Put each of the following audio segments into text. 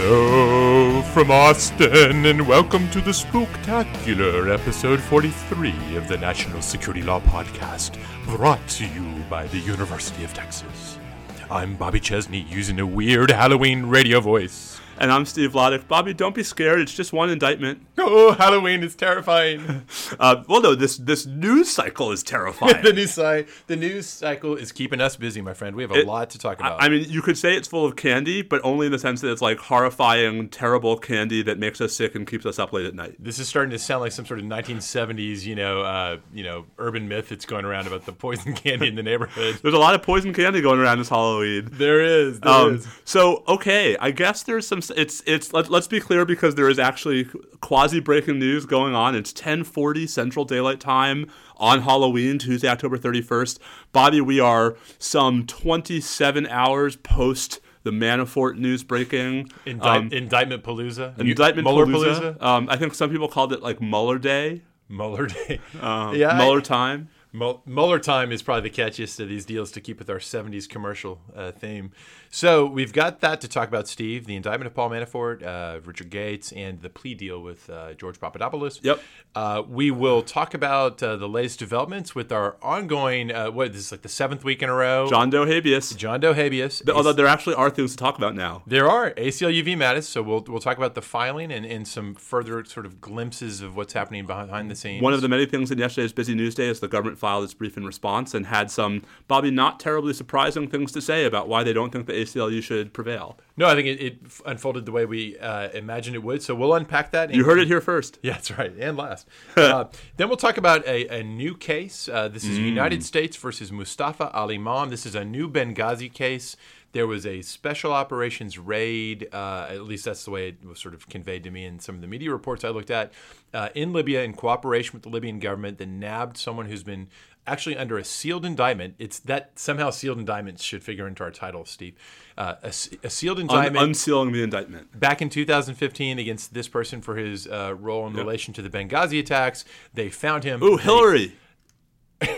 Hello from Austin, and welcome to the spooktacular episode 43 of the National Security Law Podcast, brought to you by the University of Texas. I'm Bobby Chesney using a weird Halloween radio voice. And I'm Steve Vladeck. Bobby, don't be scared. It's just one indictment. Oh, Halloween is terrifying. Uh, well, no, this this news cycle is terrifying. the news cy- the news cycle is keeping us busy, my friend. We have a It- lot to talk about. I mean, you could say it's full of candy, but only in the sense that it's like horrifying, terrible candy that makes us sick and keeps us up late at night. this is starting to sound like some sort of 1970s, you know, uh, you know, urban myth that's going around about the poison candy in the neighborhood. There's a lot of poison candy going around this Halloween. There is. There Um, is. so okay, I guess there's some. It's it's. Let, let's be clear because there is actually quasi breaking news going on. It's 10:40 Central Daylight Time on Halloween, Tuesday, October 31st. Bobby, we are some 27 hours post the Manafort news breaking. Indict- Um, indictment Palooza. indictment Palooza. Um, I think some people called it like Mueller Day, Mueller Day. uh, Yeah, I- Mueller time. Mu- Mueller time is probably the catchiest of these deals to keep with our 70s commercial uh, theme. So we've got that to talk about, Steve. The indictment of Paul Manafort, uh, Richard Gates, and the plea deal with uh, George Papadopoulos. Yep. Uh, we will talk about uh, the latest developments with our ongoing, uh, what is this, like the seventh week in a row? John Doe habeas. John Doe habeas. Although there actually are things to talk about now. There are ACLU v. Mattis, so we'll, we'll talk about the filing and, and some further sort of glimpses of what's happening behind the scenes. One of the many things in yesterday's busy news day is the government filed its brief in response and had some, Bobby, not terribly surprising things to say about why they don't think the ACLU should prevail. No, I think it, it unfolded the way we uh, imagined it would. So we'll unpack that. You heard it here first. Yeah, that's right. And last. uh, then we'll talk about a, a new case. Uh, this is United States versus Mustafa al-Imam. This is a new Benghazi case. There was a special operations raid, uh, at least that's the way it was sort of conveyed to me in some of the media reports I looked at, uh, in Libya in cooperation with the Libyan government that nabbed someone who's been actually under a sealed indictment. It's that somehow sealed indictments should figure into our title, Steve. Uh, a, a sealed Un- indictment unsealing the indictment. back in 2015 against this person for his uh, role in relation to the Benghazi attacks. They found him. Ooh, They- Hillary.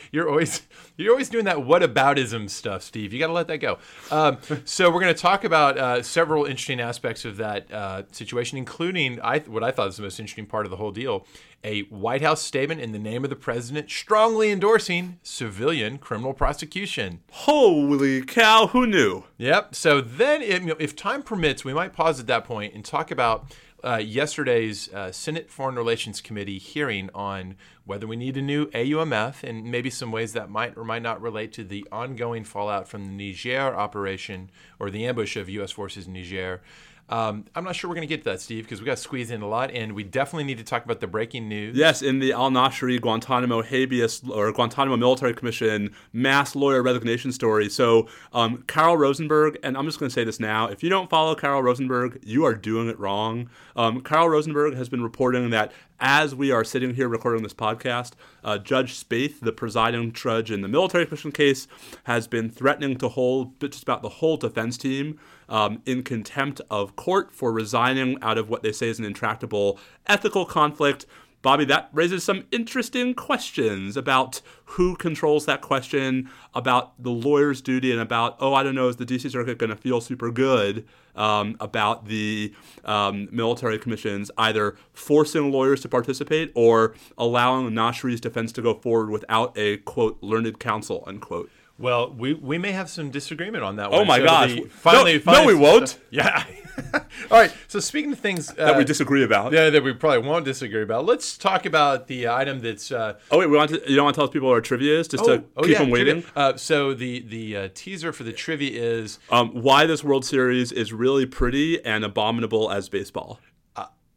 you're always you're always doing that whataboutism stuff, Steve. You got to let that go. Um, so we're going to talk about uh, several interesting aspects of that uh, situation, including I what I thought was the most interesting part of the whole deal: a White House statement in the name of the president strongly endorsing civilian criminal prosecution. Holy cow, who knew? Yep. So then, if, if time permits, we might pause at that point and talk about uh, yesterday's uh, Senate Foreign Relations Committee hearing on whether we need a new AUMF and maybe some ways that might or might not relate to the ongoing fallout from the Niger operation or the ambush of U.S. forces in Niger. Um, I'm not sure we're going to get to that, Steve, because we got to squeeze in a lot, and we definitely need to talk about the breaking news. Yes, in the Al Nashiri Guantanamo habeas or Guantanamo Military Commission mass lawyer resignation story. So, um, Carol Rosenberg, and I'm just going to say this now: if you don't follow Carol Rosenberg, you are doing it wrong. Um, Carol Rosenberg has been reporting that as we are sitting here recording this podcast, uh, Judge Spath, the presiding judge in the military commission case, has been threatening to hold just about the whole defense team um, in contempt of court for resigning out of what they say is an intractable ethical conflict. Bobby, that raises some interesting questions about who controls that question, about the lawyer's duty, and about, oh, I don't know, is the DC Circuit going to feel super good um, about the um, military commissions either forcing lawyers to participate or allowing Nashiri's defense to go forward without a, quote, learned counsel, unquote? Well, we, we may have some disagreement on that one. Oh my So gosh. the- No- finally, no, we won't. Yeah. All right. So speaking of things uh, That we disagree about. yeah, that we probably won't disagree about. Let's talk about the item that's. Uh, Oh, wait, we want to, you don't want to tell people what our trivia is just to keep yeah, them waiting? Uh, so the the uh, teaser for the trivia is um, why this World Series is really pretty and abominable as baseball.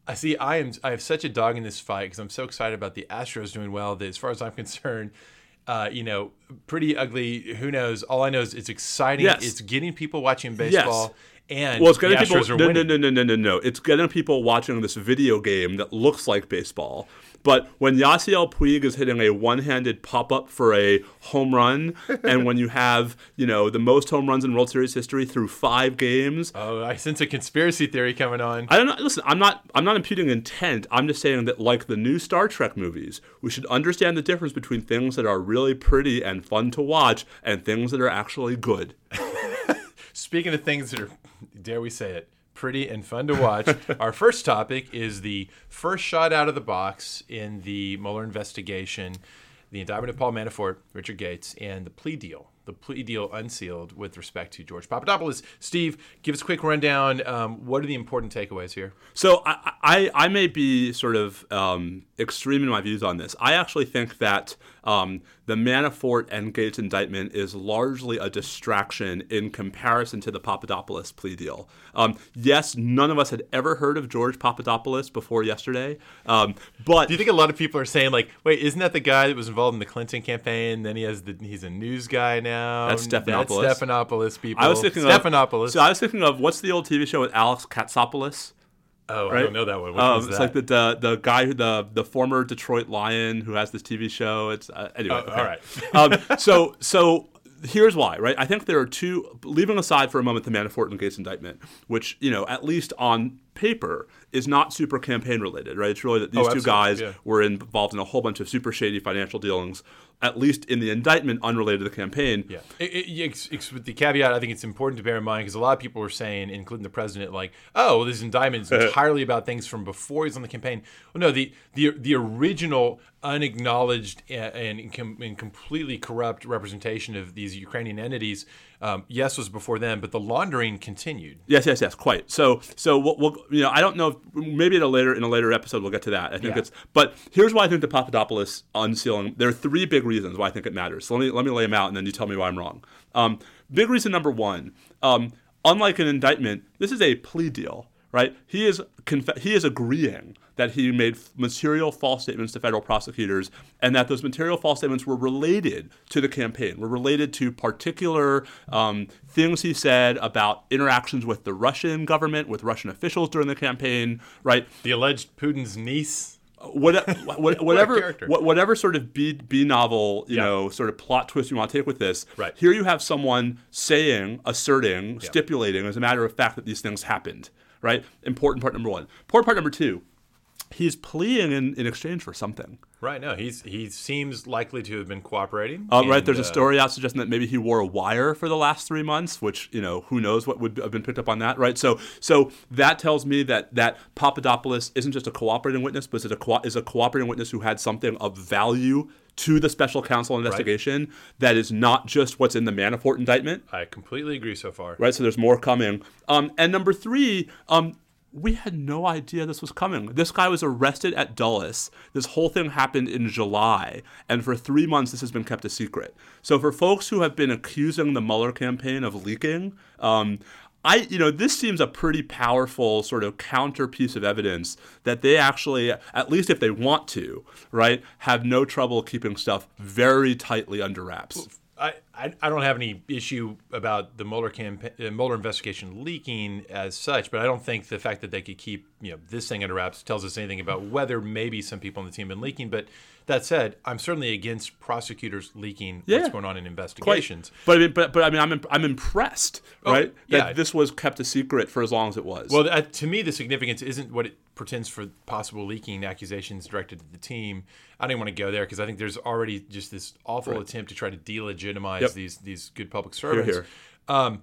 I see. I am. I have such a dog in this fight because I'm so excited about the Astros doing well. That as far as I'm concerned, uh, you know, pretty ugly. Who knows? All I know is it's exciting. Yes. It's getting people watching baseball. And Well, it's getting people. No, no, no, no, no, no, no. It's getting people watching this video game that looks like baseball. But when Yasiel Puig is hitting a one-handed pop-up for a home run, and when you have you know the most home runs in World Series history through five games, Oh, I sense a conspiracy theory coming on. I don't know. Listen, I'm not. I'm not imputing intent. I'm just saying that, like the new Star Trek movies, we should understand the difference between things that are really pretty and fun to watch and things that are actually good. Speaking of things that are, dare we say it, pretty and fun to watch. Our first topic is the first shot out of the box in the Mueller investigation, the indictment of Paul Manafort, Richard Gates, and the plea deal. The plea deal unsealed with respect to George Papadopoulos. Steve, give us a quick rundown. Um, what are the important takeaways here? So I, I, I may be sort of um, extreme in my views on this. I actually think that um, the Manafort and Gates indictment is largely a distraction in comparison to the Papadopoulos plea deal. Um, yes, none of us had ever heard of George Papadopoulos before yesterday, um, but Do you think a lot of people are saying like, "Wait, isn't that the guy that was involved in the Clinton campaign? Then he has the he's a news guy now." That's Stephanopoulos. That's Stephanopoulos. People. I was thinking Stephanopoulos. of so I was thinking of what's the old TV show with Alex Katsopoulos? oh, I don't know that one. Which Um, it's that? like the, the the guy who the the former Detroit Lion who has this TV show. It's uh, anyway. Oh, all right. um, so so here's why, right? I think there are two. Leaving aside for a moment the Manafort and Gates indictment, which you know at least on paper is not super campaign related, right? It's really that these Oh, two guys yeah. were involved in a whole bunch of super shady financial dealings. At least in the indictment, unrelated to the campaign. Yeah, it, it, it's- with the caveat, I think it's important to bear in mind because a lot of people were saying, including the president, like, "Oh, well, this indictment is entirely about things from before he's on the campaign." Well, no, the the the original unacknowledged and, and, com- and completely corrupt representation of these Ukrainian entities, um, yes, was before them, but the laundering continued. Yes, yes, yes, quite. So, so we'll, we'll you know, I don't know. If, maybe in a later in a later episode we'll get to that. I think Yeah. it's. But here's why I think the Papadopoulos unsealing. There are three big reasons why I think it matters. So let me let me lay them out, and then you tell me why I'm wrong. Um, big reason number one. Um, unlike an indictment, this is a plea deal, right? He is conf- he is agreeing that he made material false statements to federal prosecutors, and that those material false statements were related to the campaign, were related to particular um, things he said about interactions with the Russian government, with Russian officials during the campaign, right? The alleged Putin's niece. What, what, whatever, what, whatever sort of B, B novel, you Yeah. know, sort of plot twist you want to take with this. Right. Here you have someone saying, asserting, stipulating, as a matter of fact, that these things happened. Right. Important part number one. Important part number two. He's pleading in, in exchange for something. Right. No, he's he seems likely to have been cooperating. Uh, right, and, there's a uh, story out suggesting that maybe he wore a wire for the last three months, which you know who knows what would have been picked up on that, right? So, so that tells me that that Papadopoulos isn't just a cooperating witness, but is a co- is a cooperating witness who had something of value to the special counsel investigation that is not just what's in the Manafort indictment, I completely agree so far. right? So there's more coming. Um, and number three, um, we had no idea this was coming. This guy was arrested at Dulles. This whole thing happened in July, and for three months, this has been kept a secret. So for folks who have been accusing the Mueller campaign of leaking, um, I, you know, this seems a pretty powerful sort of counter piece of evidence that they actually, at least if they want to, right, have no trouble keeping stuff very tightly under wraps. I, I, don't have any issue about the Mueller campaign, uh, Mueller investigation leaking as such, but I don't think the fact that they could keep you know this thing under wraps tells us anything about whether maybe some people on the team have been leaking. But that said, I'm certainly against prosecutors leaking Yeah. what's going on in investigations. But I mean, but, but I mean, I'm I'm impressed, right? yeah. That this was kept a secret for as long as it was. Well, uh, to me, the significance isn't what it pretends for possible leaking accusations directed to the team. I don't want to go there because I think there's already just this awful attempt to try to delegitimize Yep. these these good public servants. here. Um,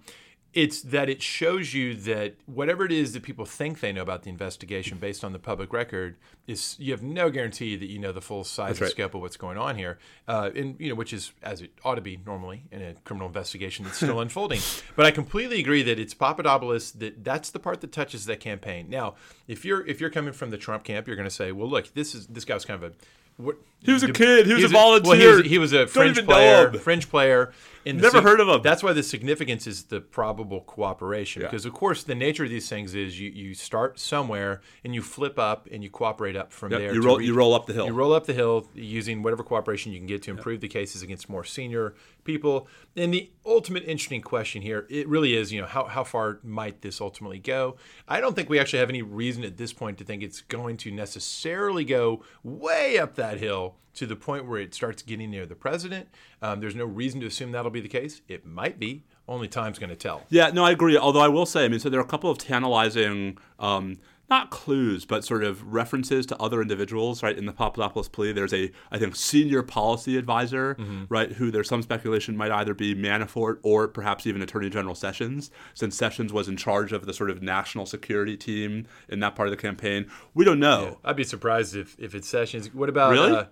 it's that it shows you that whatever it is that people think they know about the investigation based on the public record is you have no guarantee that you know the full size and right. scope of what's going on here, uh, and you know which is as it ought to be normally in a criminal investigation that's still unfolding. But I completely agree that it's Papadopoulos that that's the part that touches that campaign. Now, if you're if you're coming from the Trump camp, you're going to say, well, look, this is this guy was kind of a what, He was a kid. He was a Well, he volunteer. was, he was a fringe player. him. Fringe player. In the Never heard of him. That's why the significance is the probable cooperation. Yeah. Because of course the nature of these things is you, you start somewhere and you flip up and you cooperate up from Yep, there. you roll reach- you roll up the hill. you roll up the hill using whatever cooperation you can get to improve the cases against more senior people. And the ultimate interesting question here, it really is, you know, how, how far might this ultimately go? I don't think we actually have any reason at this point to think it's going to necessarily go way up that hill to the point where it starts getting near the president. Um, there's no reason to assume that'll be the case. It might be. Only time's going to tell. Yeah, no, I agree. Although I will say, I mean, so there are a couple of tantalizing um, not clues, but sort of references to other individuals, right? In the Papadopoulos plea, there's a, I think, senior policy advisor, Mm-hmm. right, who there's some speculation might either be Manafort or perhaps even Attorney General Sessions, since Sessions was in charge of the sort of national security team in that part of the campaign. We don't know. I'd be surprised if, if it's Sessions. What about Really? Uh,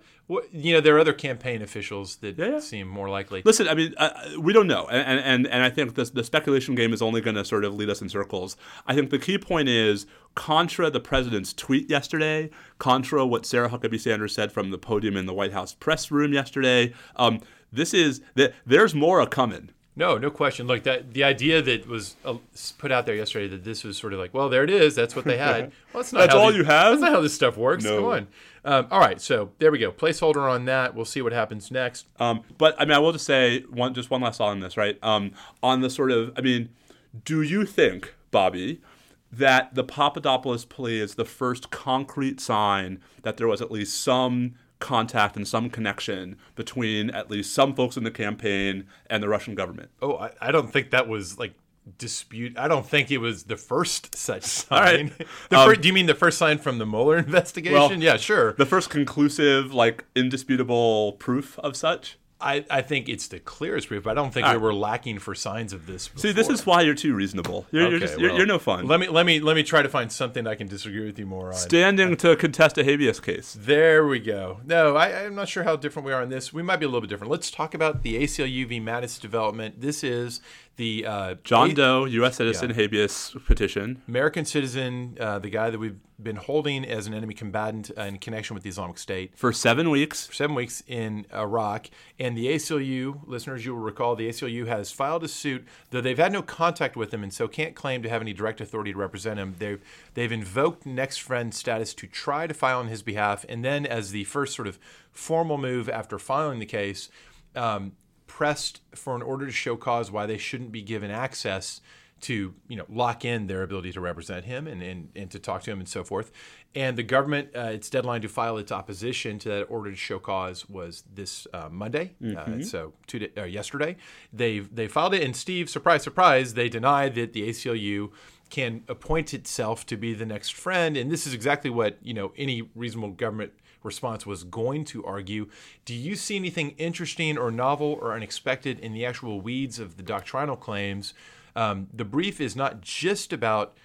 you know, there are other campaign officials that yeah. seem more likely. Listen, I mean, uh, we don't know, and and and I think this, the speculation game is only going to sort of lead us in circles. I think the key point is contra the president's tweet yesterday, contra what Sarah Huckabee Sanders said from the podium in the White House press room yesterday. Um, this is that there's more a coming. No, no question. Look, that the idea that was uh, put out there yesterday that this was sort of like, well, there it is. That's what they had. Well, that's not That's all you have? That's not how this stuff works. No. Come on. Um, all right, so there we go. Placeholder on that. We'll see what happens next. Um, but I mean, I will just say one, just one last thought on this, right? Um, on the sort of, I mean, do you think, Bobby, that the Papadopoulos plea is the first concrete sign that there was at least some contact and some connection between at least some folks in the campaign and the Russian government? Oh, I, I don't think that was like dispute. I don't think it was the first such sign. right. The Um, do you mean the first sign from the Mueller investigation? Well, yeah, sure. The first conclusive, like, indisputable proof of such? I, I think it's the clearest proof. But I don't think All we right. were lacking for signs of this. See, this is why you're too reasonable. You're, you're, just, you're, well, you're no fun. Let me let me let me try to find something I can disagree with you more on. Standing to contest a habeas case. There we go. No, I, I'm not sure how different we are on this. We might be a little bit different. Let's talk about the ACLU v. Mattis development. This is the uh, John A- Doe, U.S. citizen habeas petition. American citizen, uh, the guy that we've been holding as an enemy combatant uh, in connection with the Islamic State For seven weeks, for seven weeks in Iraq. And the ACLU, listeners, you will recall, the ACLU has filed a suit, though they've had no contact with him and so can't claim to have any direct authority to represent him. They've, they've invoked next friend status to try to file on his behalf. And then, as the first sort of formal move after filing the case, um, pressed for an order to show cause why they shouldn't be given access to you know lock in their ability to represent him and, and, and to talk to him and so forth. And the government, uh, its deadline to file its opposition to that order to show cause was this uh, Monday. Uh, so two day, uh, yesterday, they they filed it. And Steve, surprise, surprise, they denied that the ACLU can appoint itself to be the next friend. And this is exactly what you know any reasonable government response was going to argue. Do you see anything interesting or novel or unexpected in the actual weeds of the doctrinal claims? Um, the brief is not just about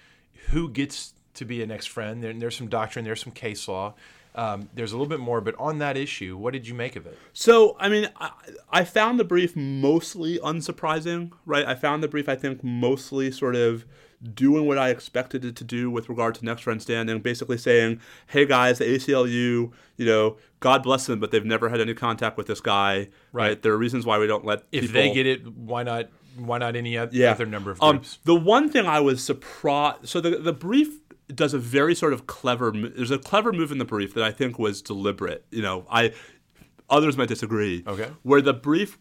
who gets to be a next friend. There, there's some doctrine, there's some case law. Um, there's a little bit more, but on that issue, what did you make of it? So, I mean, I, I found the brief mostly unsurprising, right? I found the brief, I think, mostly sort of doing what I expected it to do with regard to next friend standing, basically saying, hey guys, the ACLU, you know, God bless them, but they've never had any contact with this guy, right? There are reasons why we don't let If people. they get it, why not? Why not any oth- yeah. other number of Um, the one thing I was surprised. So the the brief does a very sort of clever. There's a clever move in the brief that I think was deliberate. You know, I others might disagree. Okay. Where the brief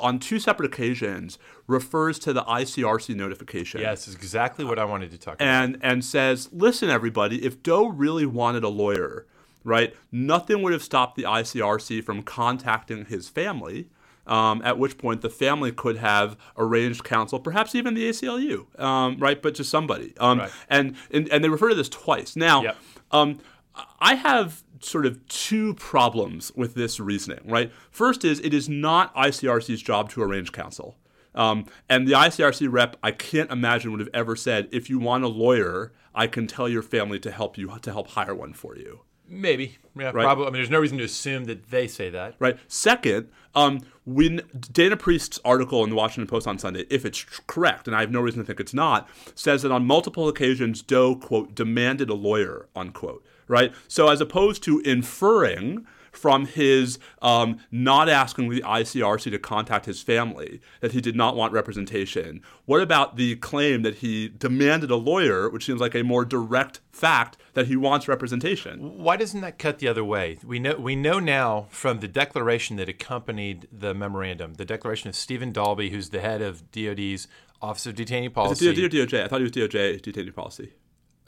on two separate occasions refers to the ICRC notification. yes, is exactly what I wanted to talk about. And and says, listen, everybody, if Doe really wanted a lawyer, right, nothing would have stopped the ICRC from contacting his family. Um, at which point the family could have arranged counsel, perhaps even the ACLU, um, right? But just somebody. Um, Right. and, and and they refer to this twice. Now, Yep. I have sort of two problems with this reasoning, right? First is it is not ICRC's job to arrange counsel. Um, and the ICRC rep, I can't imagine would have ever said, if you want a lawyer, I can tell your family to help you to help hire one for you. Maybe, yeah, probably. I mean, there's no reason to assume that they say that. Right. Second, um, when Dana Priest's article in the Washington Post on Sunday, if it's correct, and I have no reason to think it's not, says that on multiple occasions Doe quote demanded a lawyer unquote. Right. So as opposed to inferring from his um, not asking the ICRC to contact his family that he did not want representation. What about the claim that he demanded a lawyer, which seems like a more direct fact that he wants representation? Why doesn't that cut the other way? We know we know now from the declaration that accompanied the memorandum, the declaration of Stephen Dalby, who's the head of DoD's Office of Detainee Is Policy. it DOD or DOJ? I thought it was DOJ detainee policy.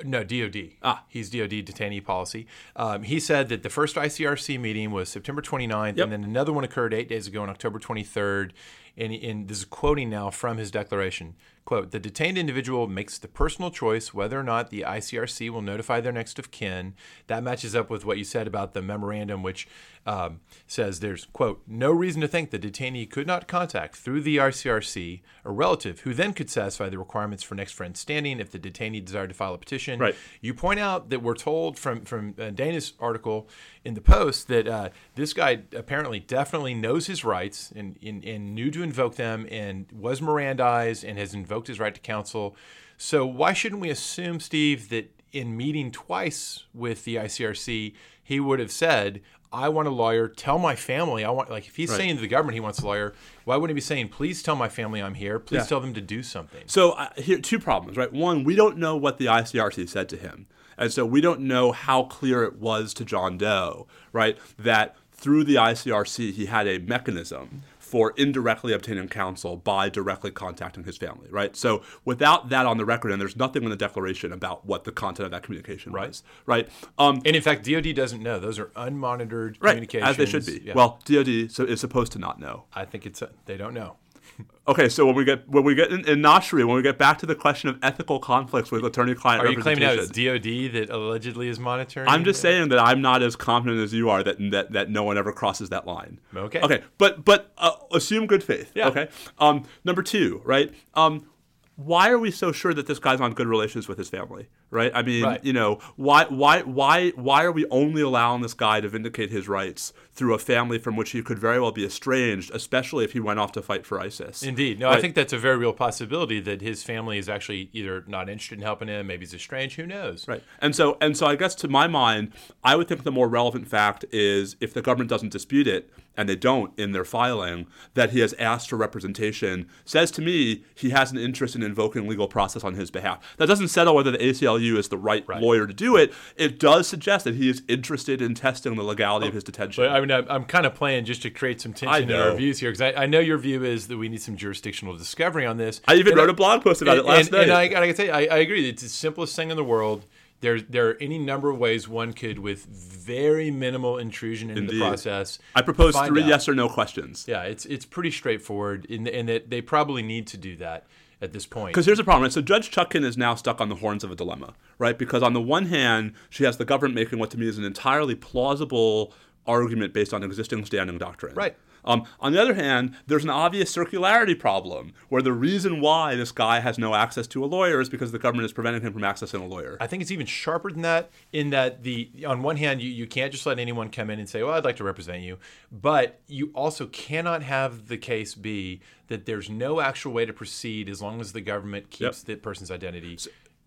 No, DOD. Ah. He's DOD detainee policy. Um, he said that the first ICRC meeting was September 29th, Yep. and then another one occurred eight days ago on October 23rd. And, and this is quoting now from his declaration. Quote, the detained individual makes the personal choice whether or not the ICRC will notify their next of kin. That matches up with what you said about the memorandum, which um, says there's, quote, no reason to think the detainee could not contact through the ICRC a relative who then could satisfy the requirements for next friend standing if the detainee desired to file a petition. Right. You point out that we're told from, from uh, Dana's article in the Post that uh, this guy apparently definitely knows his rights and, and, and knew to invoke them and was Mirandized and has invoked his right to counsel. So why shouldn't we assume, Steve, that in meeting twice with the ICRC, he would have said, I want a lawyer. Tell my family. I want like if he's Right. saying to the government he wants a lawyer, why wouldn't he be saying, please tell my family I'm here. Please Yeah. tell them to do something. So uh, here, two problems, right? One, we don't know what the ICRC said to him, and so we don't know how clear it was to John Doe, right, that through the ICRC he had a mechanism for indirectly obtaining counsel by directly contacting his family, right? So without that on the record, and there's nothing in the declaration about what the content of that communication Right. was, right? Um, And in fact, DOD doesn't know. Those are unmonitored right, communications. as they should be. Yeah. Well, DoD so is supposed to not know. I think it's a, they don't know. Okay, so when we get when we get in, in Nashiri, when we get back to the question of ethical conflicts with attorney-client Are you claiming now it's DOD that allegedly is monitoring? I'm just saying that I'm not as confident as you are that that, that no one ever crosses that line. Okay. Okay, but but uh, assume good faith. Yeah. Okay. Um, number two, right? Um, why are we so sure that this guy's on good relations with his family? Right. I mean, Right. you know, why why why why are we only allowing this guy to vindicate his rights through a family from which he could very well be estranged, especially if he went off to fight for ISIS? Indeed. No, I think that's a very real possibility that his family is actually either not interested in helping him, maybe he's estranged. Who knows? Right. And so and so I guess to my mind, I would think the more relevant fact is if the government doesn't dispute it, and they don't in their filing, that he has asked for representation, says to me he has an interest in invoking legal process on his behalf. That doesn't settle whether the ACLU is the right, Right. lawyer to do it. It does suggest that he is interested in testing the legality of oh, his detention. But I mean, I'm, I'm kind of playing just to create some tension in our views here because I, I know your view is that we need some jurisdictional discovery on this. I even And wrote a blog post about and, it last and, night. And I, and I can tell you, I, I agree. It's the simplest thing in the world. There, there are any number of ways one could, with very minimal intrusion into Indeed. the process. I propose three out. yes or no questions. Yeah, it's it's pretty straightforward, in the, and that they probably need to do that at this point. Because here's the problem, right? So Judge Chutkan is now stuck on the horns of a dilemma, right? Because on the one hand, she has the government making what to me is an entirely plausible argument based on existing standing doctrine. Right. Um, on the other hand, there's an obvious circularity problem where the reason why this guy has no access to a lawyer is because the government is preventing him from accessing a lawyer. I think it's even sharper than that. In that the on one hand, you, you can't just let anyone come in and say, "Well, I'd like to represent you," but you also cannot have the case be that there's no actual way to proceed as long as the government keeps the person's identity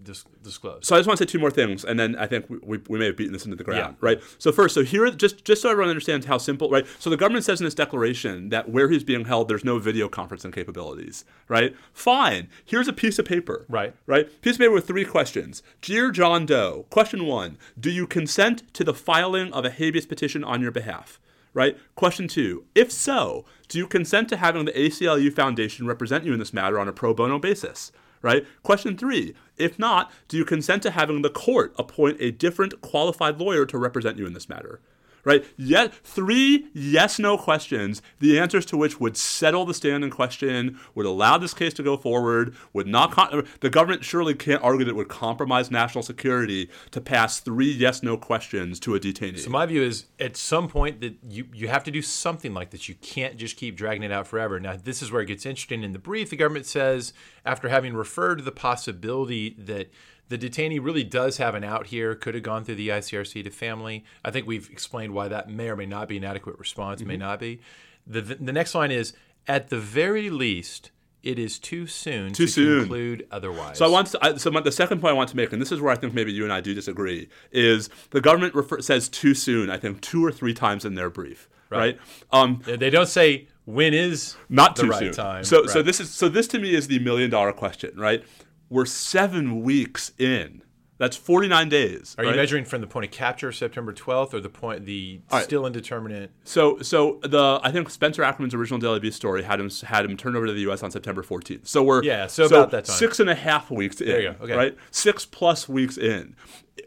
dis- disclosed. So I just want to say two more things, and then I think we, we, we may have beaten this into the ground, Yeah. right? So first, so here, just just so everyone understands how simple, right? So the government says in this declaration that where he's being held, there's no video conferencing capabilities, right? Fine. Here's a piece of paper, Right. Right. Piece of paper with three questions. Dear John Doe, question one: Do you consent to the filing of a habeas petition on your behalf? Right. Question two: If so, do you consent to having the ACLU Foundation represent you in this matter on a pro bono basis? Right? Question three, if not, do you consent to having the court appoint a different qualified lawyer to represent you in this matter? Right? Yet three yes no questions, the answers to which would settle the stand in question, would allow this case to go forward, would not con- the government surely can't argue that it would compromise national security to pass three yes no questions to a detainee. So my view is, at some point, that you you have to do something like this. You can't just keep dragging it out forever. Now, this is where it gets interesting. In the brief, the government says, after having referred to the possibility that the detainee really does have an out here, could have gone through the ICRC to family. I think we've explained why that may or may not be an adequate response. May not be. The the next line is, at the very least. It is too soon Too to soon. conclude otherwise. So I want to, I, so my, the second point I want to make, and this is where I think maybe you and I do disagree, is the government refer, says too soon. I think two or three times in their brief, right? Um, they don't say when is not the too right soon. time. So so this is so this to me is the million dollar question, right? We're seven weeks in. That's forty nine days. Are right? you measuring from the point of capture, September 12th, or the point the right. still indeterminate? So, so the I think Spencer Ackerman's original Daily Beast story had him had him turned over to the U.S. on September 14th. So we're Yeah, so about that time. six and a half weeks in. There you go, okay. Right, six plus weeks in.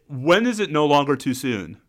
When is it no longer too soon?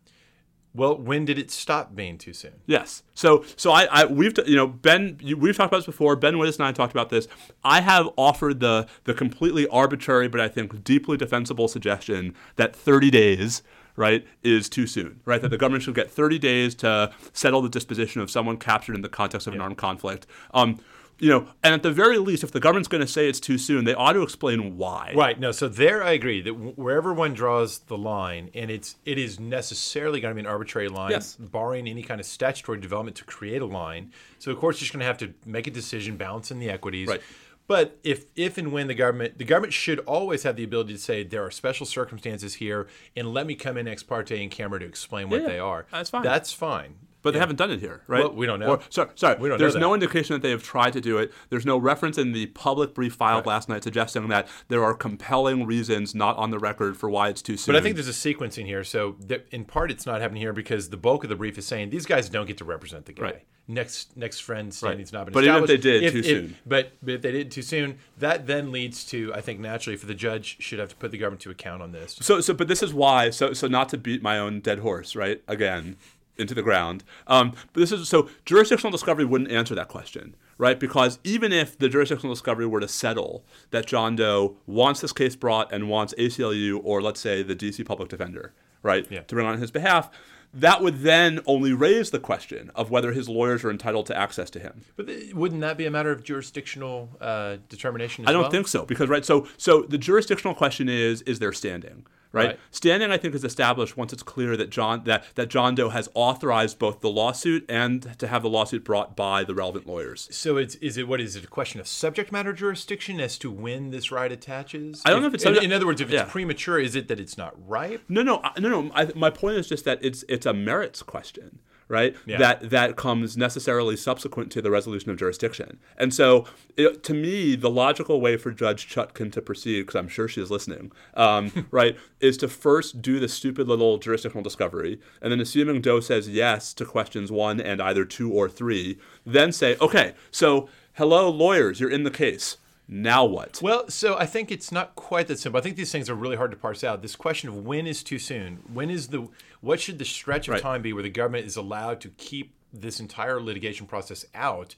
Well, when did it stop being too soon? Yes. So, so I, I we've, t- you know, Ben, we've talked about this before. Ben Wittes and I talked about this. I have offered the the completely arbitrary, but I think deeply defensible suggestion that 30 days, right, is too soon. Right, that the government should get 30 days to settle the disposition of someone captured in the context of an armed conflict. Um, you know, and at the very least, if the government's going to say it's too soon, they ought to explain why. Right. No. So there, I agree that wherever one draws the line, and it's it is necessarily going to be an arbitrary line, Yes. barring any kind of statutory development to create a line. So of course, you're just going to have to make a decision, balancing the equities. Right. But if if and when the government the government should always have the ability to say there are special circumstances here, and let me come in ex parte in camera to explain what Yeah, they are. that's fine. That's fine. But they haven't done it here, right? Well, we don't know. Or, sorry, sorry. We don't There's no indication that they have tried to do it. There's no reference in the public brief filed last night suggesting that there are compelling reasons not on the record for why it's too soon. But I think there's a sequence in here. So in part, it's not happening here because the bulk of the brief is saying these guys don't get to represent the guy. Right. Next next friend standing's not been But even if they did too soon. But, but if they did too soon, that then leads to I think naturally for the judge should have to put the government to account on this. So, so, but this is why. So, so not to beat my own dead horse, right? Again, into the ground. Um, but this is so jurisdictional discovery wouldn't answer that question, right? Because even if the jurisdictional discovery were to settle that John Doe wants this case brought and wants ACLU or let's say the DC public defender, right, Yeah. to bring on his behalf. That would then only raise the question of whether his lawyers are entitled to access to him. But th- wouldn't that be a matter of jurisdictional uh, determination? As I don't well? think so because right. So so the jurisdictional question is is there standing right? Right. Standing I think is established once it's clear that John that that John Doe has authorized both the lawsuit and to have the lawsuit brought by the relevant lawyers. So it's is it what is it a question of subject matter jurisdiction as to when this right attaches? I don't know if it's in, in other words if it's yeah. premature, is it that it's not ripe? No, no, no, no. I, my point is just that it's it's a merits question, right? Yeah. That that comes necessarily subsequent to the resolution of jurisdiction. And so, it, to me, the logical way for Judge Chutkan to proceed, because I'm sure she is listening, um, right, is to first do the stupid little jurisdictional discovery, and then assuming Doe says yes to questions one and either two or three, then say, okay, so hello, lawyers, you're in the case. Now what? Well, so I think it's not quite that simple. I think these things are really hard to parse out. This question of when is too soon? When is the what should the stretch of Right. time be where the government is allowed to keep this entire litigation process out?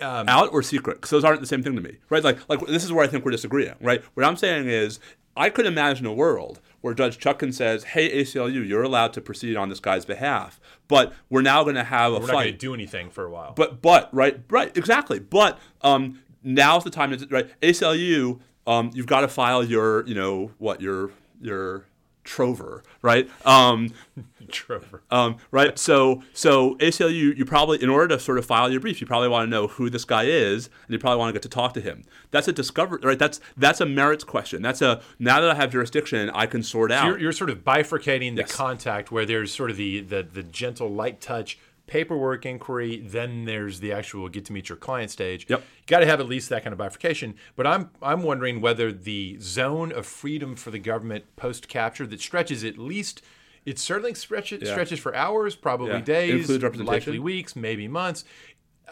Um, out or secret because those aren't the same thing to me right like like this is where i think we're disagreeing right what i'm saying is i could imagine a world where judge chutkan says hey aclu you're allowed to proceed on this guy's behalf but we're now going to have a we're not going to fight do anything for a while. but but right right exactly but um now's the time to right aclu um you've got to file your you know what your your trover right um Trover. um, right. So so ACLU, you probably in order to sort of file your brief, you probably want to know who this guy is, and you probably want to get to talk to him. That's a discovery, right? That's that's a merits question. That's a now that I have jurisdiction, I can sort out. You're, you're sort of bifurcating the Yes. contact where there's sort of the, the the gentle light touch paperwork inquiry then there's the actual get to meet your client stage Yep. you got to have at least that kind of bifurcation but i'm i'm wondering whether the zone of freedom for the government post capture that stretches at least it certainly stretches Yeah. stretches for hours probably Yeah. days likely weeks maybe months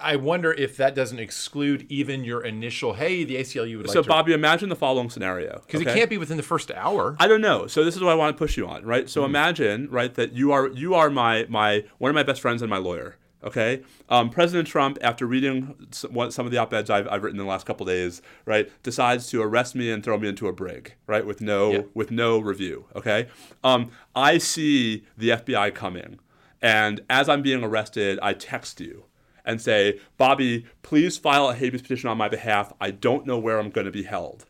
I wonder if that doesn't exclude even your initial, hey, the ACLU would like so Bobby, imagine the following scenario. because okay? it can't be within the first hour. I don't know. So this is what I want to push you on, right? So imagine, right, that you are you are my my one of my best friends and my lawyer. Okay, um, President Trump, after reading what, some of the op-eds I've, I've written in the last couple days, right, decides to arrest me and throw me into a brig, right, with no Yeah. with no review. Okay, um, I see the FBI coming, and as I'm being arrested, I text you and say, Bobby, please file a habeas petition on my behalf. I don't know where I'm going to be held.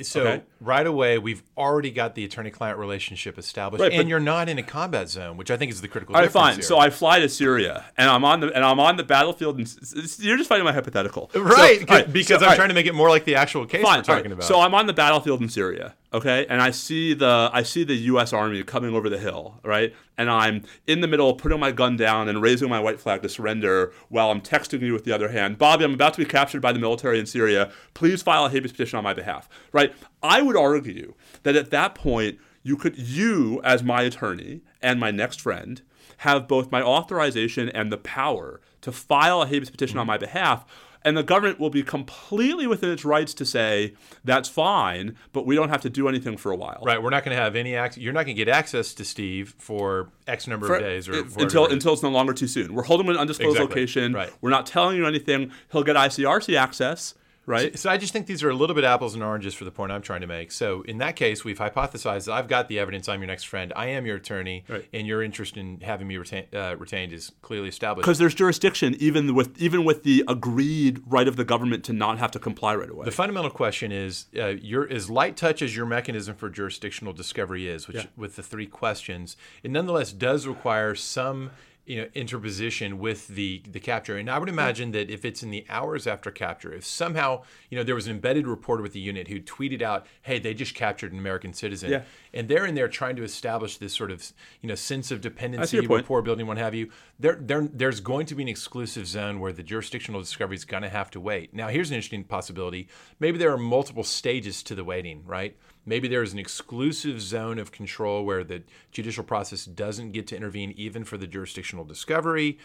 So Okay. Right away, we've already got the attorney-client relationship established, Right, and you're not in a combat zone, which I think is the critical All right, fine. here. So I fly to Syria, and I'm on the and I'm on the battlefield, and you're just fighting my hypothetical, So- right, because so- I'm right, trying to make it more like the actual case fine, we're talking right. about. So I'm on the battlefield in Syria, okay, and I see the I see the U.S. Army coming over the hill, right, and I'm in the middle, putting my gun down and raising my white flag to surrender, while I'm texting you with the other hand, Bobby, I'm about to be captured by the military in Syria. Please file a habeas petition on my behalf, right? I would argue that at that point you could you as my attorney and my next friend have both my authorization and the power to file a habeas petition on my mm-hmm. behalf and the government will be completely within its rights to say that's fine, but we don't have to do anything for a while. Right. We're not going to have any access. You're not going to get access to Steve for X number For- of days or it- until until it's no longer too soon. We're holding him in an undisclosed Exactly. location. Right. We're not telling you anything. He'll get ICRC access. Right. So I just think these are a little bit apples and oranges for the point I'm trying to make. So in that case, we've hypothesized that I've got the evidence. I'm your next friend. I am your attorney, Right. and your interest in having me retain, uh, retained is clearly established. Because there's jurisdiction even with even with the agreed right of the government to not have to comply right away. The fundamental question is: uh, your as light touch as your mechanism for jurisdictional discovery is, which Yeah. with the three questions, it nonetheless does require some you know interposition with the the capture. And I would imagine that if it's in the hours after capture, if somehow you know there was an embedded reporter with the unit who tweeted out, "Hey, they just captured an American citizen," Yeah. and they're in there trying to establish this sort of you know sense of dependency, rapport building, what have you. There, there, there's going to be an exclusive zone where the jurisdictional discovery is going to have to wait. Now, here's an interesting possibility. Maybe there are multiple stages to the waiting, right? Maybe there is an exclusive zone of control where the judicial process doesn't get to intervene even for the jurisdictional discovery.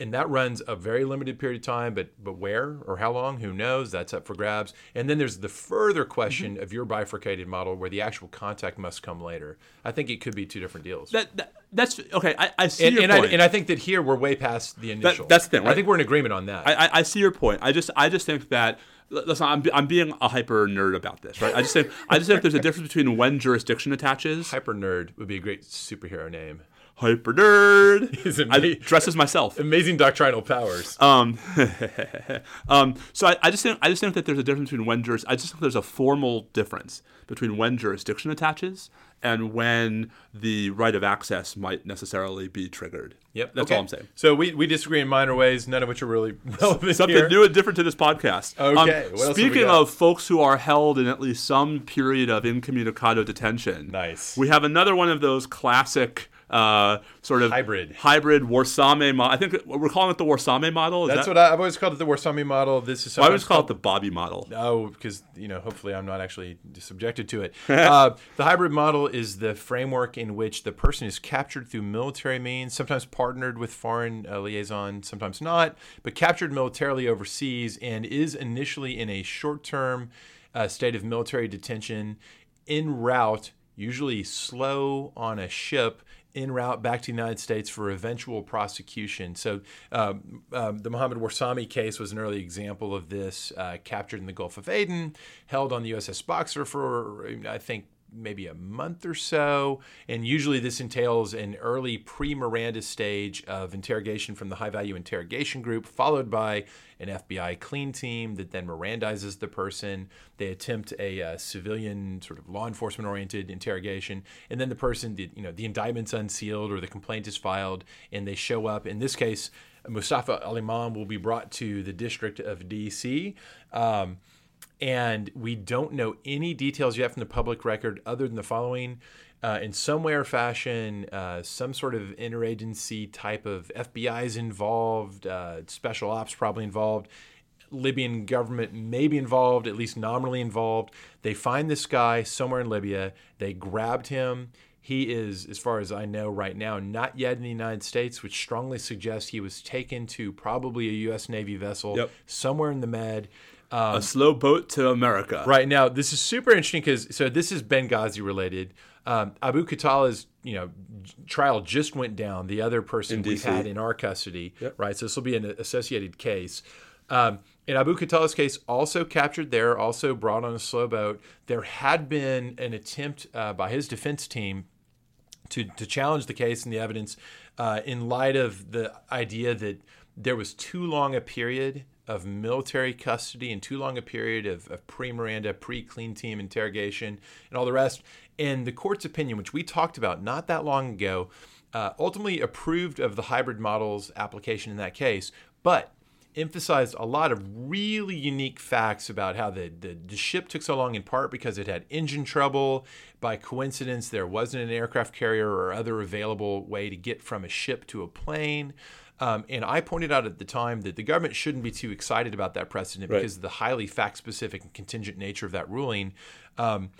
And that runs a very limited period of time, but but where or how long, who knows? That's up for grabs. And then there's the further question mm-hmm. of your bifurcated model where the actual contact must come later. I think it could be two different deals. that, that that's okay. I, I see and, your and I, and I think that here we're way past the initial. that's the thing, I think we're in agreement on that. I, I, I see your point. I just I just think that listen, I'm, I'm being a hyper nerd about this, right? I just think I just think there's a difference between when jurisdiction attaches. Hyper nerd would be a great superhero name. Hyper nerd. He's I dress as myself. amazing doctrinal powers. Um, um, so I, I just think I just think that there's a difference between when juris. I just think there's a formal difference between when jurisdiction attaches and when the right of access might necessarily be triggered. Yep, that's okay. all I'm saying. So we, we disagree in minor ways, none of which are really relevant Something here. new and different to this podcast. Um, Okay, what else have we speaking of folks who are held in at least some period of incommunicado detention, Nice. We have another one of those classic uh, sort of Hybrid. hybrid Warsame model. I think we're calling it the Warsame model. Is That's that, what I, I've always called it the Warsami model. This is Why would sometimes you call it the Bobby model? No, because you know, hopefully, I'm not actually subjected to it. uh, the hybrid model is the framework in which the person is captured through military means, sometimes partnered with foreign uh, liaison, sometimes not, but captured militarily overseas and is initially in a short-term uh, state of military detention en route, usually slow on a ship en route back to the United States for eventual prosecution. So, um, um, the Mohammed Warsami case was an early example of this. Uh, captured in the Gulf of Aden, held on the USS Boxer for, I think, maybe a month or so. And usually, this entails an early pre Miranda stage of interrogation from the high value interrogation group, followed by an FBI clean team that then Mirandizes the person. They attempt a uh, civilian, sort of law enforcement oriented interrogation. And then the person, the, you know, the indictment's unsealed or the complaint is filed, and they show up. In this case, Mustafa Al Imam will be brought to the District of D.C. Um, and we don't know any details yet from the public record other than the following. Uh, in some way or fashion, uh, some sort of interagency type of FBI is involved, uh, special ops probably involved, Libyan government may be involved, at least nominally involved. They find this guy somewhere in Libya. They grabbed him. He is, as far as I know right now, not yet in the United States, which strongly suggests he was taken to probably a U.S. Navy vessel Yep. somewhere in the Med. A slow boat to America. Right now, this is super interesting because so this is Benghazi related. Um, Abu Khatala's you know trial just went down. The other person we've had in our custody, right? So this will be an associated case. Um, in Abu Khatala's case, also captured there, also brought on a slow boat. There had been an attempt uh, by his defense team to, to challenge the case and the evidence uh, in light of the idea that there was too long a period of military custody and too long a period of, of pre Miranda, pre clean team interrogation, and all the rest. And the court's opinion, which we talked about not that long ago, uh, ultimately approved of the hybrid models application in that case, but emphasized a lot of really unique facts about how the, the, the ship took so long in part because it had engine trouble. By coincidence, there wasn't an aircraft carrier or other available way to get from a ship to a plane. Um, and I pointed out at the time that the government shouldn't be too excited about that precedent Right. because of the highly fact specific and contingent nature of that ruling. Um,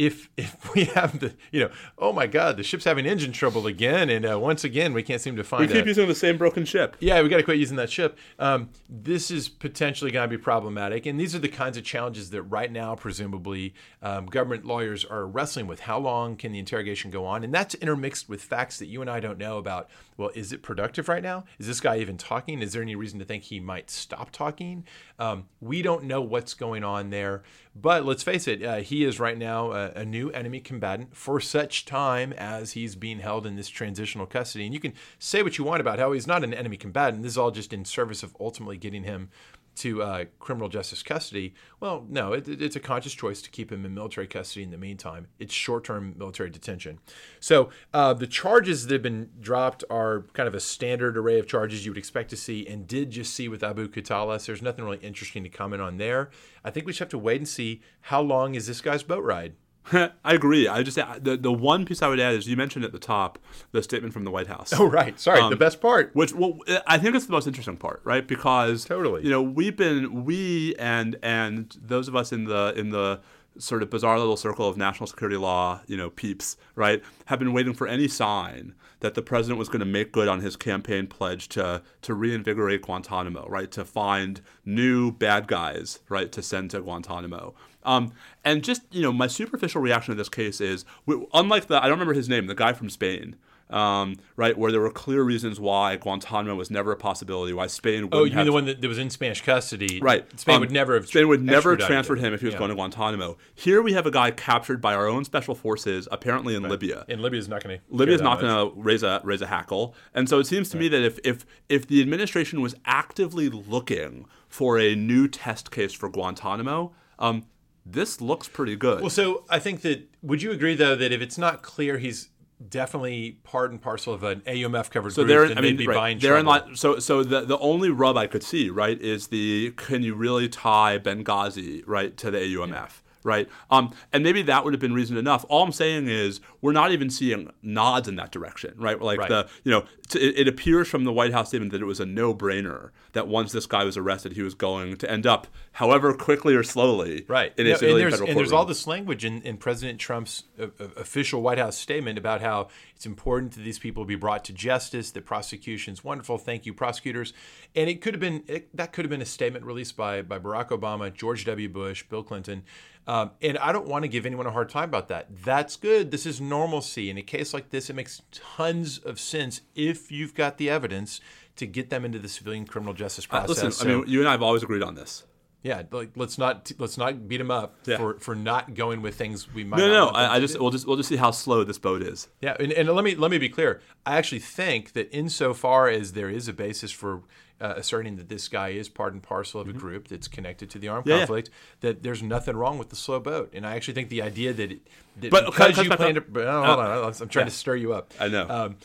if if we have the you know oh my god the ship's having engine trouble again and uh, once again we can't seem to find we keep a, using the same broken ship. yeah we got to quit using that ship um, this is potentially going to be problematic and these are the kinds of challenges that right now presumably um, government lawyers are wrestling with how long can the interrogation go on and that's intermixed with facts that you and i don't know about well is it productive right now? Is this guy even talking? Is there any reason to think he might stop talking? Um, we don't know what's going on there. But let's face it uh, he is right now a, a new enemy combatant for such time as he's being held in this transitional custody. And you can say what you want about how he's not an enemy combatant. This is all just in service of ultimately getting him to uh, criminal justice custody. Well, no, it, it's a conscious choice to keep him in military custody in the meantime. It's short term military detention. So uh, the charges that have been dropped are kind of a standard array of charges you would expect to see and did just see with Abu Khatallah. So there's nothing really interesting to comment on there. I think we just have to wait and see how long is this guy's boat ride. I agree. I just the the one piece I would add is you mentioned at the top the statement from the White House. Oh right, sorry, Um, the best part. Which well, I think it's the most interesting part, right? Because Totally. you know, we've been we and and those of us in the in the sort of bizarre little circle of national security law, you know, peeps, right, have been waiting for any sign that the president was going to make good on his campaign pledge to to reinvigorate Guantanamo, right, to find new bad guys, right, to send to Guantanamo. Um, and just you know, my superficial reaction to this case is, unlike the I don't remember his name, the guy from Spain um, right, where there were clear reasons why Guantanamo was never a possibility, why Spain Oh, you have mean the one that, was in Spanish custody? Right. Spain Um, would never have. Spain would never have transferred him if he was Yeah. going to Guantanamo. Here we have a guy captured by our own special forces, apparently in Libya. And Libya's not going to. Libya's not going to raise a raise a hackle, and so it seems to me that if if if the administration was actively looking for a new test case for Guantanamo, um, this looks pretty good. Well, so I think that would you agree though that if it's not clear he's definitely part and parcel of an AUMF covered So then I mean, right, buying therein trouble. li- so so the the only rub I could see, right, is the can you really tie Benghazi right to the AUMF, right? Um, and maybe that would have been reason enough. All I'm saying is we're not even seeing nods in that direction, right? Like Right. the you know t- it, appears from the White House statement that it was a no-brainer that once this guy was arrested, he was going to end up, however quickly or slowly, Right. in and there's, and there's all this language in, in President Trump's uh, uh, official White House statement about how it's important that these people be brought to justice, that prosecution's wonderful, thank you, prosecutors. And it could have been it, that could have been a statement released by by Barack Obama, George W. Bush, Bill Clinton. Um, and I don't want to give anyone a hard time about that. That's good. This is normalcy. In a case like this, it makes tons of sense if you've got the evidence to get them into the civilian criminal justice Uh, process. Listen, I mean, you and I have always agreed on this. Yeah, like let's not let's not beat him up Yeah. for for not going with things we might. No, not no, I, I just do. we'll just we'll just see how slow this boat is. yeah, and, and let me let me be clear. I actually think that insofar as there is a basis for uh, asserting that this guy is part and parcel of a group that's connected to the armed Mm-hmm. Yeah, yeah. conflict, that there's nothing wrong with the slow boat. And I actually think the idea that, it, that But- because you plan to, but, oh, hold on, I'm trying to stir you up. I know. Um,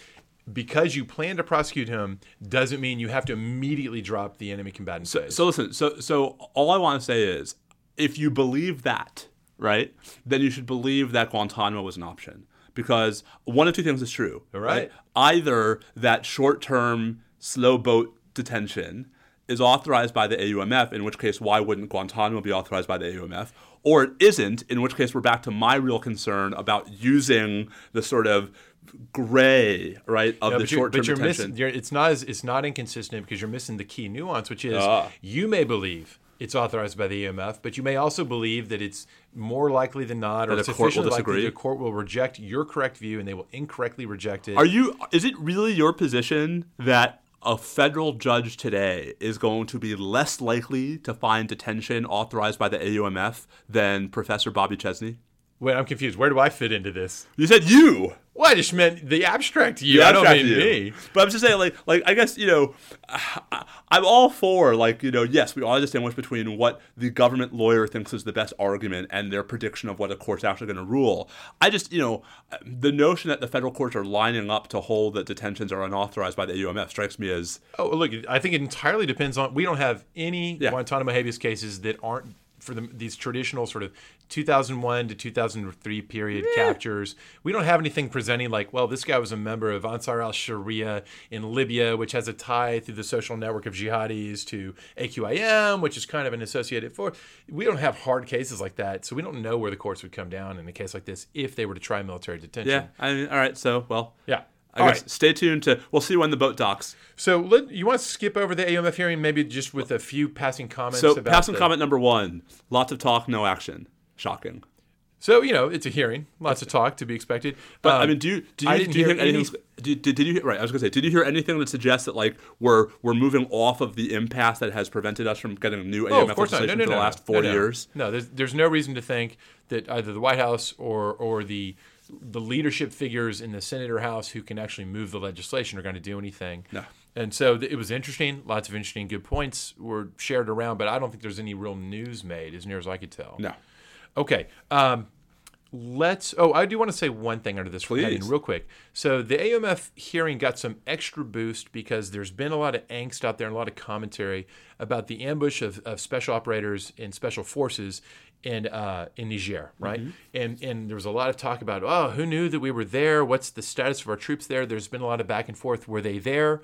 because you plan to prosecute him doesn't mean you have to immediately drop the enemy combatant phase. So listen, so so all I want to say is, if you believe that, right, then you should believe that Guantanamo was an option because one of two things is true. Right. Either that short-term slow boat detention is authorized by the AUMF, in which case why wouldn't Guantanamo be authorized by the AUMF? Or it isn't, in which case we're back to my real concern about using the sort of gray, right, of No, the but short-term but you're detention. missing. You're, it's not as it's not inconsistent because you're missing the key nuance, which is Ah. you may believe it's authorized by the AUMF, but you may also believe that it's more likely than not, or That will sufficiently likely the court will reject your correct view, and they will incorrectly reject it. Are you? Is it really your position that a federal judge today is going to be less likely to find detention authorized by the AUMF than Professor Bobby Chesney? Wait, I'm confused. Where do I fit into this? You said you. Well, I just meant the abstract you. The I don't mean you. me. But I'm just saying, like, like I guess you know, I'm all for like you know, yes, we all distinguish between what the government lawyer thinks is the best argument and their prediction of what a court's actually going to rule. I just you know, the notion that the federal courts are lining up to hold that detentions are unauthorized by the AUMF strikes me as Oh, look, I think it entirely depends on. We don't have any Yeah. Guantanamo habeas cases that aren't for the, these traditional sort of 2001 to 2003 period captures. We don't have anything presenting like, well, this guy was a member of Ansar al Sharia in Libya, which has a tie through the social network of jihadis to AQIM, which is kind of an associated force. We don't have hard cases like that, so we don't know where the courts would come down in a case like this if they were to try military detention. Yeah. I mean, all right. So, well, Yeah. I All guess right. stay tuned to. We'll see when the boat docks. So let, you want to skip over the AUMF hearing, maybe just with a few passing comments. So, about passing the- comment number one: lots of talk, no action. Shocking. So you know, it's a hearing, lots of talk to be expected. But I Um, mean, do you do I you, do you hear any- anything? Did, did, did you right? I was gonna say, did you hear anything that suggests that like we're we're moving off of the impasse that has prevented us from getting a new Oh, AUMF of course not. legislation No, no, for no, the no. last four No, no. years? No, there's there's no reason to think that either the White House or or the the leadership figures in the Senate or House who can actually move the legislation are going to do anything. No. And so th- it was interesting. Lots of interesting, good points were shared around, but I don't think there's any real news made, as near as I could tell. No. Okay. Um, let's. Oh, I do want to say one thing under this heading, real quick. So the AUMF hearing got some extra boost because there's been a lot of angst out there and a lot of commentary about the ambush of, of special operators and special forces in uh, in Niger, right? And and there was a lot of talk about, oh, who knew that we were there? What's the status of our troops there? There's been a lot of back and forth. Were they there?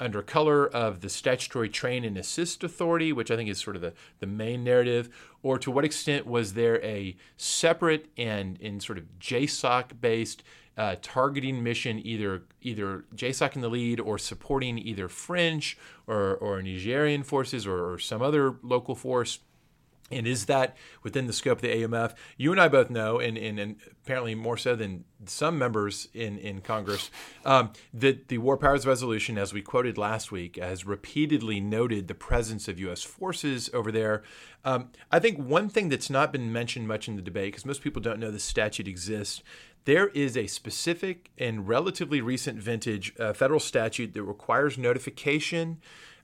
under color of the statutory train and assist authority, which I think is sort of the, the main narrative, or to what extent was there a separate and in sort of JSOC based uh, targeting mission, either either JSOC in the lead or supporting either French or, or Nigerian forces or, or some other local force? And is that within the scope of the AUMF? You and I both know, and, and, and apparently more so than some members in, in Congress, um, that the War Powers Resolution, as we quoted last week, has repeatedly noted the presence of U.S. forces over there. Um, I think one thing that's not been mentioned much in the debate, because most people don't know the statute exists, there is a specific and relatively recent vintage uh, federal statute that requires notification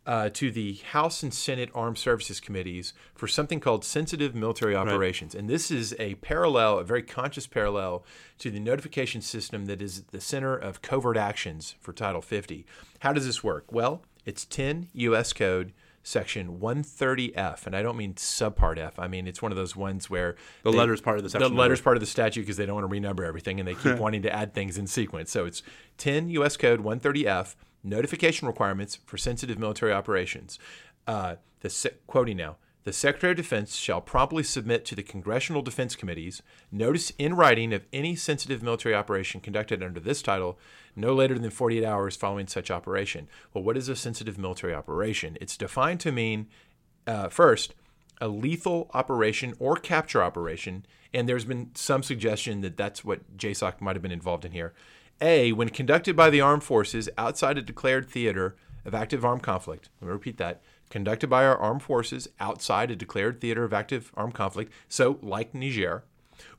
uh, to the House and Senate Armed Services Committees for something called sensitive military operations. And this is a parallel, a very conscious parallel to the notification system that is at the center of covert actions for Title 50. How does this work? Well, it's 10 U.S. Code. Section 130F, and I don't mean subpart F. I mean it's one of those ones where The they- letter's part of the section The letter's part of the statute because they don't want to renumber everything and they keep wanting to add things in sequence. So it's 10 U.S. Code 130F notification requirements for sensitive military operations. Uh, the se- quoting now. The Secretary of Defense shall promptly submit to the Congressional Defense Committees notice in writing of any sensitive military operation conducted under this title no later than 48 hours following such operation. Well, what is a sensitive military operation? It's defined to mean, uh, first, a lethal operation or capture operation, and there's been some suggestion that that's what JSOC might have been involved in here. A, when conducted by the armed forces outside a declared theater of active armed conflict. Let me repeat that. Conducted by our armed forces outside a declared theater of active armed conflict, so like Niger,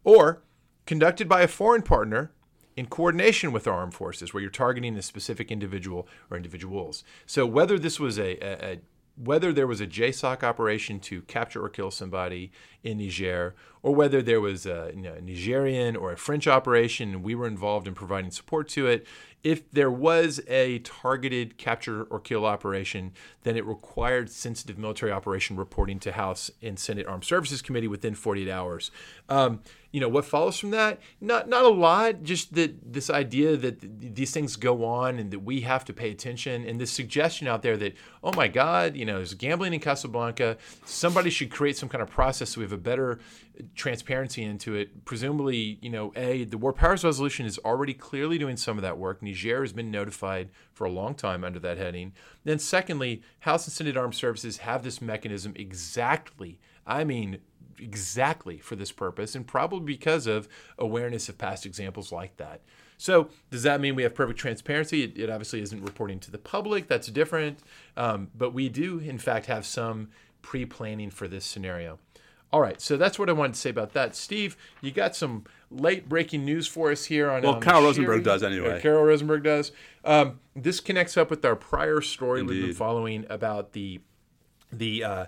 or conducted by a foreign partner in coordination with our armed forces, where you're targeting a specific individual or individuals. So whether this was a, a, a whether there was a JSOC operation to capture or kill somebody in Niger, or whether there was a, you know, Nigerian or a French operation and we were involved in providing support to it, if there was a targeted capture or kill operation, then it required sensitive military operation reporting to House and Senate Armed Services Committee within 48 hours. Um, you know what follows from that? Not not a lot. Just that this idea that th- these things go on and that we have to pay attention, and this suggestion out there that oh my God, you know, there's gambling in Casablanca. Somebody should create some kind of process so we have a better transparency into it. Presumably, you know, a the War Powers Resolution is already clearly doing some of that work. Niger has been notified for a long time under that heading. Then, secondly, House and Senate Armed Services have this mechanism exactly. I mean, exactly for this purpose, and probably because of awareness of past examples like that. So, does that mean we have perfect transparency? It, it obviously isn't reporting to the public. That's different. Um, but we do, in fact, have some pre planning for this scenario. All right, so that's what I wanted to say about that. Steve, you got some late breaking news for us here on. Well, um, Carol Rosenberg does anyway. Carol Rosenberg does. Um, this connects up with our prior story we've been following about the the uh,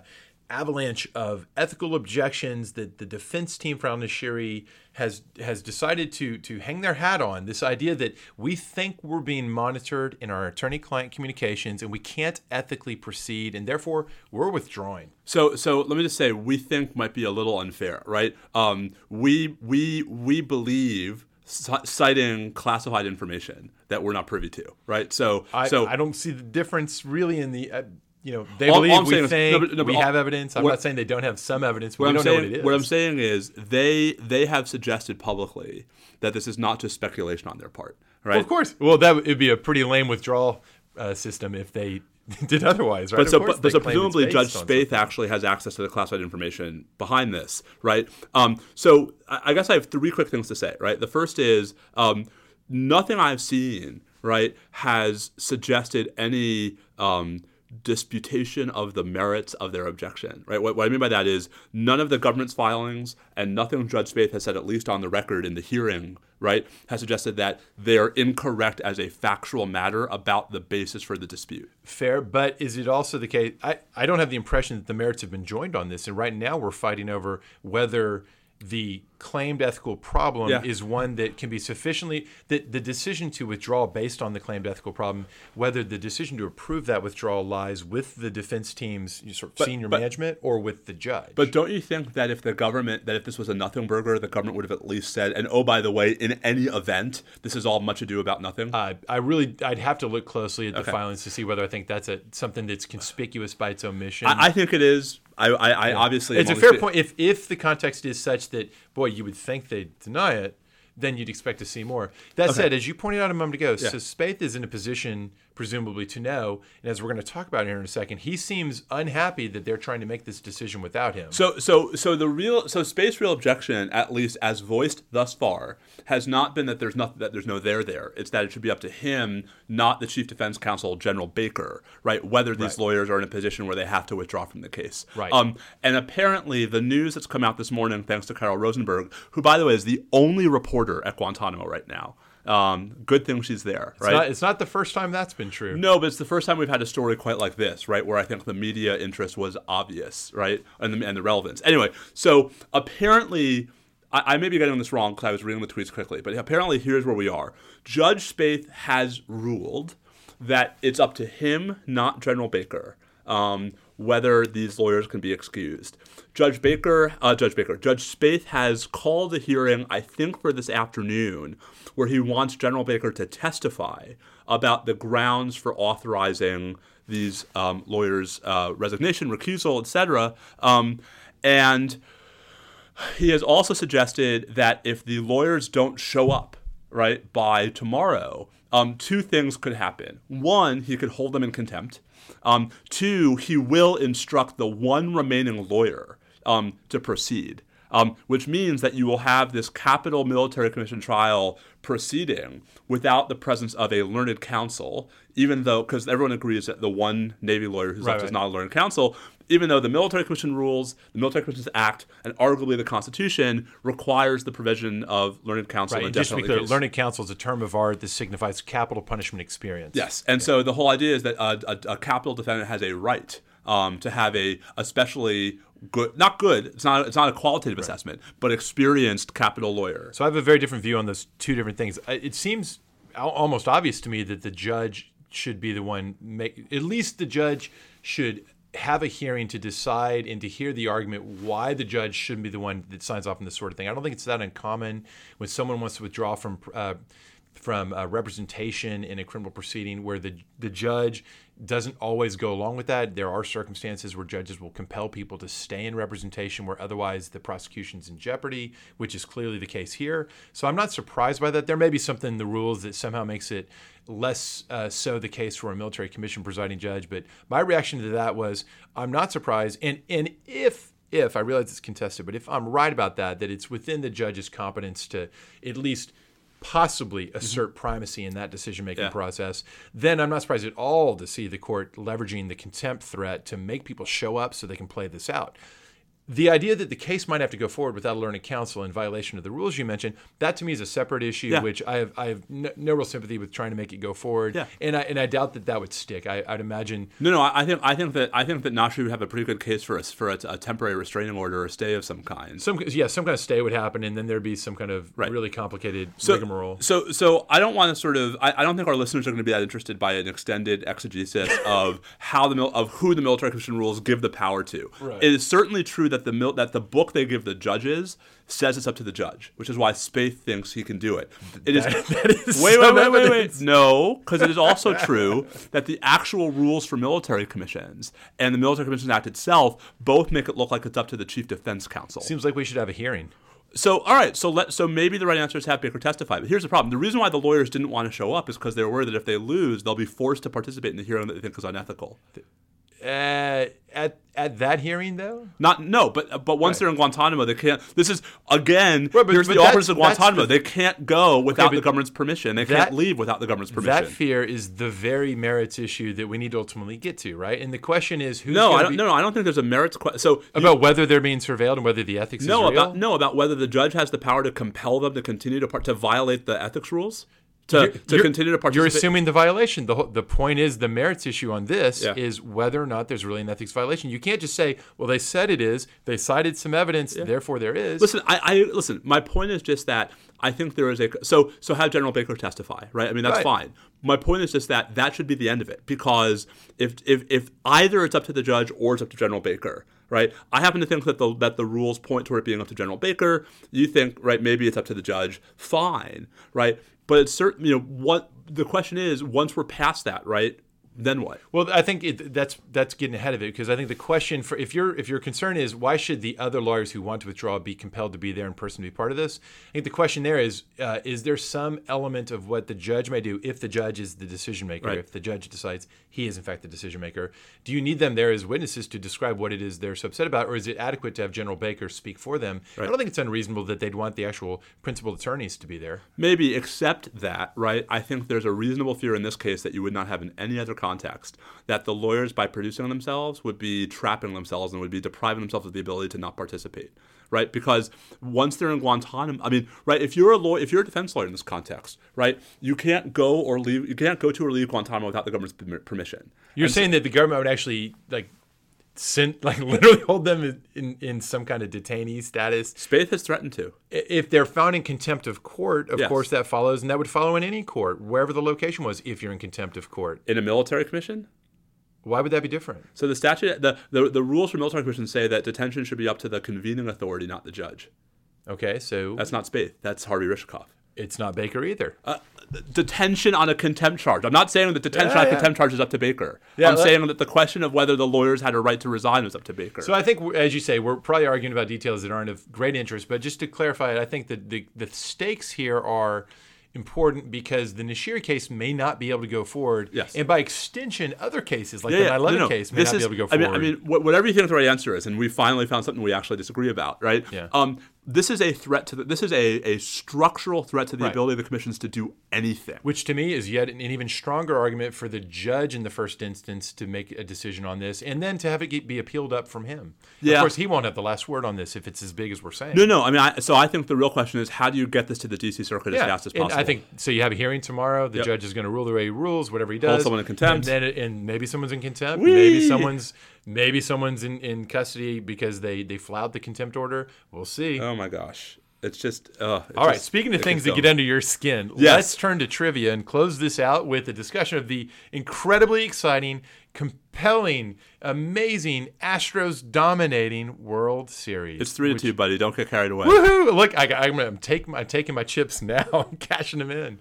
avalanche of ethical objections that the defense team for al-Nashiri has has decided to to hang their hat on. This idea that we think we're being monitored in our attorney-client communications and we can't ethically proceed, and therefore we're withdrawing. So, so let me just say, we think might be a little unfair, right? Um, we we we believe citing classified information that we're not privy to, right? So, I, so I don't see the difference really in the. Uh, you know, they all, believe all we think is, no, but, no, we all, have evidence. I'm what, not saying they don't have some evidence. But we I'm don't saying, know what it is. What I'm saying is they they have suggested publicly that this is not just speculation on their part, right? Well, of course. Well, that would be a pretty lame withdrawal uh, system if they did otherwise, right? But so, but, but so presumably Judge Spath actually has access to the classified information behind this, right? Um, so I, I, guess I have three quick things to say, right? The first is um, nothing I've seen, right, has suggested any um, disputation of the merits of their objection. Right. What, what, I mean by that is none of the government's filings and nothing Judge Spath has said, at least on the record in the hearing, right, has suggested that they are incorrect as a factual matter about the basis for the dispute. Fair, but is it also the case? I, I don't have the impression that the merits have been joined on this, and right now we're fighting over whether the claimed ethical problem yeah. is one that can be sufficiently that the decision to withdraw based on the claimed ethical problem whether the decision to approve that withdrawal lies with the defense team's sort of but, senior but, management or with the judge but don't you think that if the government that if this was a nothing burger the government would have at least said and oh by the way in any event this is all much ado about nothing uh, i really i'd have to look closely at the okay. filings to see whether i think that's a something that's conspicuous by its omission i, I think it is I, I, I obviously it's a fair point. If if the context is such that boy, you would think they'd deny it, then you'd expect to see more. That okay. said, as you pointed out a moment ago, yeah. so Spath is in a position presumably to know. And as we're going to talk about here in a second, he seems unhappy that they're trying to make this decision without him. So, so, so the real, so Spath's real objection, at least as voiced thus far, has not been that there's nothing that there's no there there. It's that it should be up to him, not the chief defense counsel, General Baker, right? Whether these right. lawyers are in a position where they have to withdraw from the case. Right. Um, and apparently, the news that's come out this morning, thanks to Carol Rosenberg, who, by the way, is the only reporter at Guantanamo right now. Um, good thing she's there, it's right? Not, it's not the first time that's been true. No, but it's the first time we've had a story quite like this, right? Where I think the media interest was obvious, right? And the, and the relevance. Anyway, so apparently, I, I may be getting this wrong because I was reading the tweets quickly, but apparently here's where we are. Judge Spath has ruled that it's up to him, not General Baker, um, whether these lawyers can be excused. Judge Baker, uh, Judge Baker, Judge Spath has called a hearing, I think, for this afternoon, where he wants General Baker to testify about the grounds for authorizing these um, lawyers' uh, resignation, recusal, etc. Um, and he has also suggested that if the lawyers don't show up, right, by tomorrow, um, two things could happen. One, he could hold them in contempt. Um, two, he will instruct the one remaining lawyer um, to proceed um, which means that you will have this capital military commission trial proceeding without the presence of a learned counsel, even though, because everyone agrees that the one Navy lawyer who's right, left right. is not a learned counsel, even though the Military Commission rules, the Military Commissions Act, and arguably the Constitution requires the provision of learned counsel. Right, and just to be clear, learned counsel is a term of art that signifies capital punishment experience. Yes, and yeah. so the whole idea is that a, a, a capital defendant has a right um, to have a especially good not good it's not it's not a qualitative right. assessment but experienced capital lawyer so i have a very different view on those two different things it seems almost obvious to me that the judge should be the one make at least the judge should have a hearing to decide and to hear the argument why the judge shouldn't be the one that signs off on this sort of thing. I don't think it's that uncommon when someone wants to withdraw from uh, from uh, representation in a criminal proceeding where the the judge doesn't always go along with that. There are circumstances where judges will compel people to stay in representation where otherwise the prosecution's in jeopardy, which is clearly the case here. So I'm not surprised by that. There may be something in the rules that somehow makes it less uh, so the case for a military commission presiding judge. But my reaction to that was I'm not surprised. And and if if I realize it's contested, but if I'm right about that, that it's within the judge's competence to at least possibly mm-hmm. assert primacy in that decision making yeah. process, then I'm not surprised at all to see the court leveraging the contempt threat to make people show up so they can play this out. The idea that the case might have to go forward without a learned counsel in violation of the rules you mentioned, that to me is a separate issue, Yeah. which I have I have no, no real sympathy with trying to make it go forward. Yeah. And I and I doubt that that would stick. I, I'd imagine. No, no, I think I think that I think that Nashiri would have a pretty good case for us for a, a temporary restraining order or a stay of some kind. Some yeah, some kind of stay would happen, and then there'd be some kind of Right. really complicated so, rigmarole. So, so I don't want to sort of. I, I don't think our listeners are going to be that interested by an extended exegesis of how the of who the military commission rules give the power to. Right. It is certainly true that the mil- that the book they give the judges says it's up to the judge, which is why Spath thinks he can do it. It is. that is wait, wait, wait, wait, wait. No, because it is also true that the actual rules for military commissions and the Military Commissions Act itself both make it look like it's up to the Chief Defense Counsel. Seems like we should have a hearing. So, all right, so let so maybe the right answer is have Baker testify. But here's the problem: the reason why the lawyers didn't want to show up is because they're worried that if they lose, they'll be forced to participate in the hearing that they think is unethical. Uh, at at that hearing though, Not no, but but once Right. they're in Guantanamo, they can't. This is again. Right, but- here's but the officers of Guantanamo. the- they can't go without the government's permission. They that- can't leave without the government's permission. that fear is the very merits issue that we need to ultimately get to, right? And the question is who's no, I don't. be- No, no, I don't think there's a merits question. So you- about whether they're being surveilled and whether the ethics no about no about whether the judge has the power to compel them to continue to part, to violate the ethics rules to You're- to you're- continue to participate. You're assuming the violation. The the point is the merits issue on this Yeah. is whether or not there's really an ethics violation. You can't just say, "Well, they said it is. They cited some evidence, therefore there is." Listen, I, I listen. My point is just that I think there is a so so have General Baker testify, right? I mean that's Right. fine. My point is just that that should be the end of it because if if if either it's up to the judge or it's up to General Baker, right? I happen to think that the that the rules point toward it being up to General Baker. You think right? Maybe it's up to the judge. Fine, right? But it's certain. You know what the question is. Once we're past that, right? Then what? Well, I think it, that's that's getting ahead of it because I think the question for if your if your concern is why should the other lawyers who want to withdraw be compelled to be there in person to be part of this? I think the question there is uh, is there some element of what the judge may do if the judge is the decision maker, Right. if the judge decides he is in fact the decision maker? Do you need them there as witnesses to describe what it is they're so upset about, or is it adequate to have General Baker speak for them? I don't think it's unreasonable that they'd want the actual principal attorneys to be there. Maybe, except that, right? I think there's a reasonable fear in this case that you would not have in any other context that the lawyers, by producing themselves, would be trapping themselves and would be depriving themselves of the ability to not participate, right? Because once they're in Guantanamo, I mean, right? If you're a lawyer, if you're a defense lawyer in this context, right? You can't go or leave. You can't go to or leave Guantanamo without the government's permission. You're saying that the government would actually like send like literally hold them in, in, in some kind of detainee status. Spath has threatened to. If they're found in contempt of court, of Yes. course that follows, and that would follow in any court, wherever the location was. If you're in contempt of court, In a military commission, why would that be different? so the statute, the, the, the rules for military commissions say that detention should be up to the convening authority, not the judge. Okay, so That's not Spath. That's Harvey Rishikoff. it's not Baker either. Uh, detention on a contempt charge. I'm not saying that detention Yeah, on a yeah. contempt charge is up to Baker. Yeah, I'm let- saying that the question of whether the lawyers had a right to resign was up to Baker. So I think, as you say, we're probably arguing about details that aren't of great interest. But just to clarify it, I think that the, the stakes here are important because the Nashiri case may not be able to go forward. Yes. And by extension, other cases like Yeah, the yeah. 9 No, 11 no. case may This not is- be able to go I mean, forward. I mean, whatever you think the right answer is, and we finally found something we actually disagree about, right? Yeah. Um, this is a threat to the, this is a, a structural threat to the Right. ability of the commissions to do anything. Which to me is yet an even stronger argument for the judge in the first instance to make a decision on this and then to have it get, be appealed up from him. Yeah. Of course, he won't have the last word on this if it's as big as we're saying. No, no. I mean, I, so I think the real question is how do you get this to the D.C. Circuit as fast as possible and? I think so. You have a hearing tomorrow. The Yep. judge is going to rule the way he rules, whatever he does. someone in contempt. and then and maybe someone's in contempt. Whee! Maybe someone's maybe someone's in, in custody because they they flout the contempt order. We'll see. Oh my gosh, it's just. Uh, it All right. just- Speaking of things that get under your skin, Yes. let's turn to trivia and close this out with a discussion of the incredibly exciting, compelling, amazing Astros dominating World Series. It's three to two, buddy. Don't get carried away. Woohoo! Look, I, I'm, I'm taking I'm taking my chips now and cashing them in.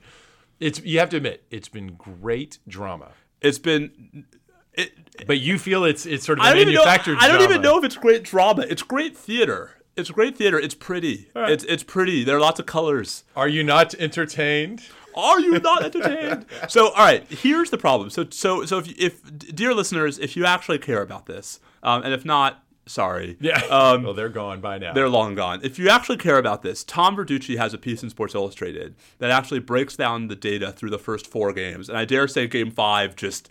It's you have to admit it's been great drama, It's been. It, but you feel it's it's sort of I even know. manufactured. I don't even know if it's great drama. It's great theater. It's great theater. It's pretty. It's it's pretty. There are lots of colors. Are you not entertained? Are you not entertained? so, all right. Here's the problem. So, so, so if, if dear listeners, if you actually care about this, um, and if not, sorry. Yeah. Um, well, they're gone by now. they're long gone. If you actually care about this, Tom Verducci has a piece in Sports Illustrated that actually breaks down the data through the first four games, and I dare say Game Five just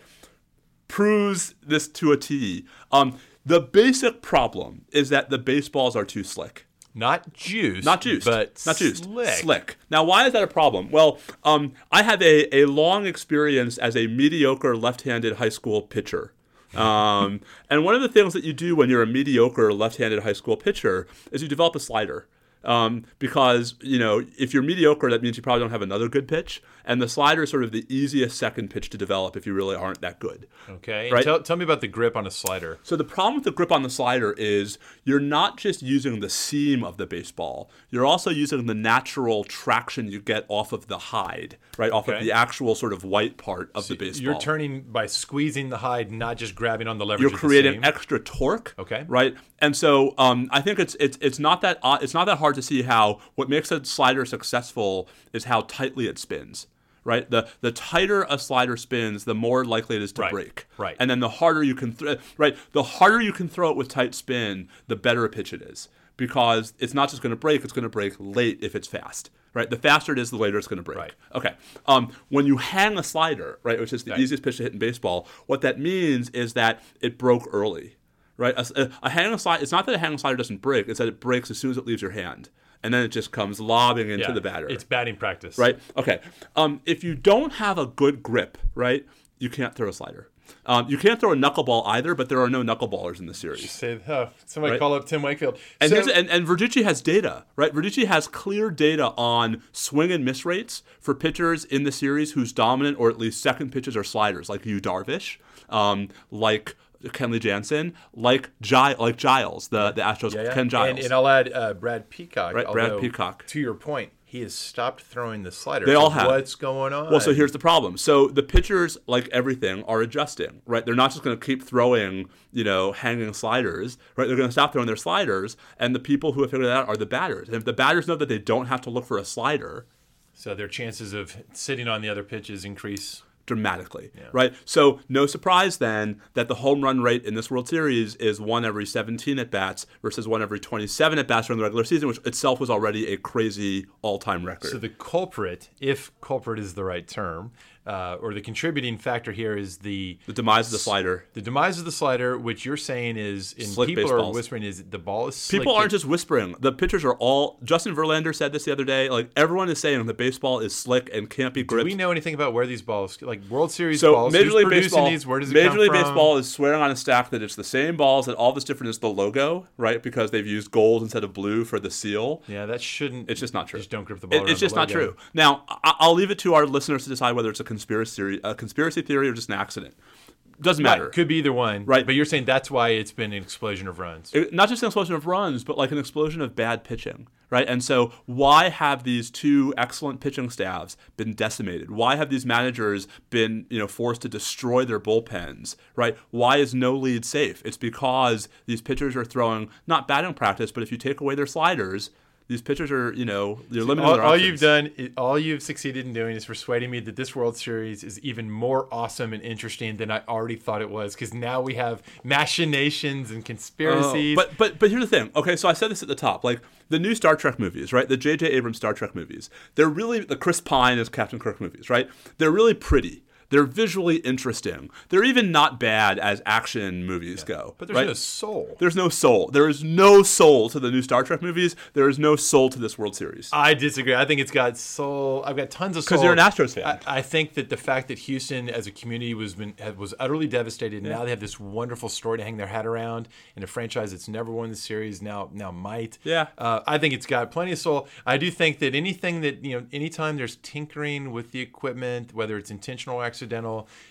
proves this to a T. Um, The basic problem is that the baseballs are too slick. Not juiced. Not juiced. But not juiced. Slick. Slick. Now, why is that a problem? Well, um, I have a, a long experience as a mediocre left handed high school pitcher. Um, and one of the things that you do when you're a mediocre left handed high school pitcher is you develop a slider. Um, because you know if you're mediocre, that means you probably don't have another good pitch, and the slider is sort of the easiest second pitch to develop if you really aren't that good. Okay. Right. Tell, tell me about the grip on a slider. So the problem with the grip on the slider is you're not just using the seam of the baseball, you're also using the natural traction you get off of the hide, right? Off Okay. of the actual sort of white part of the baseball. You're turning by squeezing the hide, not just grabbing on the leverage. you're of the creating extra torque. Okay. Right. And so um, I think it's it's it's not that uh, it's not that hard to see how what makes a slider successful is how tightly it spins. Right. The the tighter a slider spins, the more likely it is to Right. break. Right. And then the harder you can throw. Right. The harder you can throw it with tight spin, the better a pitch it is because it's not just going to break; it's going to break late if it's fast. Right. The faster it is, the later it's going to break. Right. Okay. Um, when you hang a slider, right, which is the Right. easiest pitch to hit in baseball, what that means is that it broke early, right? A, a, hanging slider. It's not that a hanging slider doesn't break; it's that it breaks as soon as it leaves your hand, and then it just comes lobbing into Yeah, the batter. It's batting practice. right. Okay. Um, if you don't have a good grip, right, you can't throw a slider. Um, you can't throw a knuckleball either, but there are no knuckleballers in the series. Say, oh, somebody Right. call up Tim Wakefield. And, So- and, and Verducci has data, right? Verducci has clear data on swing and miss rates for pitchers in the series whose dominant or at least second pitches are sliders, like Yu Darvish, um, like Kenley Jansen, like Gi- like Giles, the the Astros Yeah, yeah. Ken Giles. And, and I'll add uh, Brad Peacock. Right, Brad Peacock. To your point, he has stopped throwing the slider. They all have. What's going on? Well, so here's the problem. So the pitchers, like everything, are adjusting, right? They're not just going to keep throwing, you know, hanging sliders, right? They're going to stop throwing their sliders, and the people who have figured that out are the batters. And if the batters know that they don't have to look for a slider, So their chances of sitting on the other pitches increase. Dramatically, right? So no surprise then that the home run rate in this World Series is one every 17 at bats versus one every 27 at bats during the regular season, which itself was already a crazy all-time record. So the culprit, if culprit is the right term, uh, or the contributing factor here is the the demise of the slider. the demise of the slider, which you're saying is, and Slick people are whispering, is the ball is slick. People aren't just whispering. The pitchers are all. Justin Verlander said this the other day. Like everyone is saying, the baseball is slick and can't be Do gripped. we know anything about where these balls, like World Series so balls, Major League Baseball, these? Where does it Major come League from? Baseball is swearing on a stack that it's the same balls. That all that's different is the logo, right? Because they've used gold instead of blue for the seal. Yeah, that shouldn't. It's just not true. Just don't grip the ball. It- it's just not true. Now, I'll leave it to our listeners to decide whether it's a conspiracy theory, a conspiracy theory or just an accident. Doesn't Right, matter. Could be either one. Right. But you're saying that's why it's been an explosion of runs. It- not just an explosion of runs, but like an explosion of bad pitching, right? And so, why have these two excellent pitching staffs been decimated? Why have these managers been, you know, forced to destroy their bullpens, right? Why is no lead safe? It's because these pitchers are throwing not batting practice, but if you take away their sliders, these pitchers are, you know, you're limiting all, all you've done, all you've succeeded in doing is persuading me that this World Series is even more awesome and interesting than I already thought it was. Because now we have machinations and conspiracies. Oh, but but but here's the thing. Okay, so I said this at the top. Like the new Star Trek movies, right? The J.J. Abrams Star Trek movies. They're really the Chris Pine as Captain Kirk movies, right? They're really pretty. They're visually interesting. They're even not bad as action movies go. but there's right? no soul. There's no soul. There is no soul to the new Star Trek movies. There is no soul to this World Series. I disagree. I think it's got soul. I've got tons of soul. Because you're an Astros fan. I, I think that the fact that Houston as a community was been was utterly devastated. and Now they have this wonderful story to hang their hat around in a franchise that's never won the series. Now now might. Yeah. Uh, I think it's got plenty of soul. I do think that anything that you know, anytime there's tinkering with the equipment, whether it's intentional or accidental,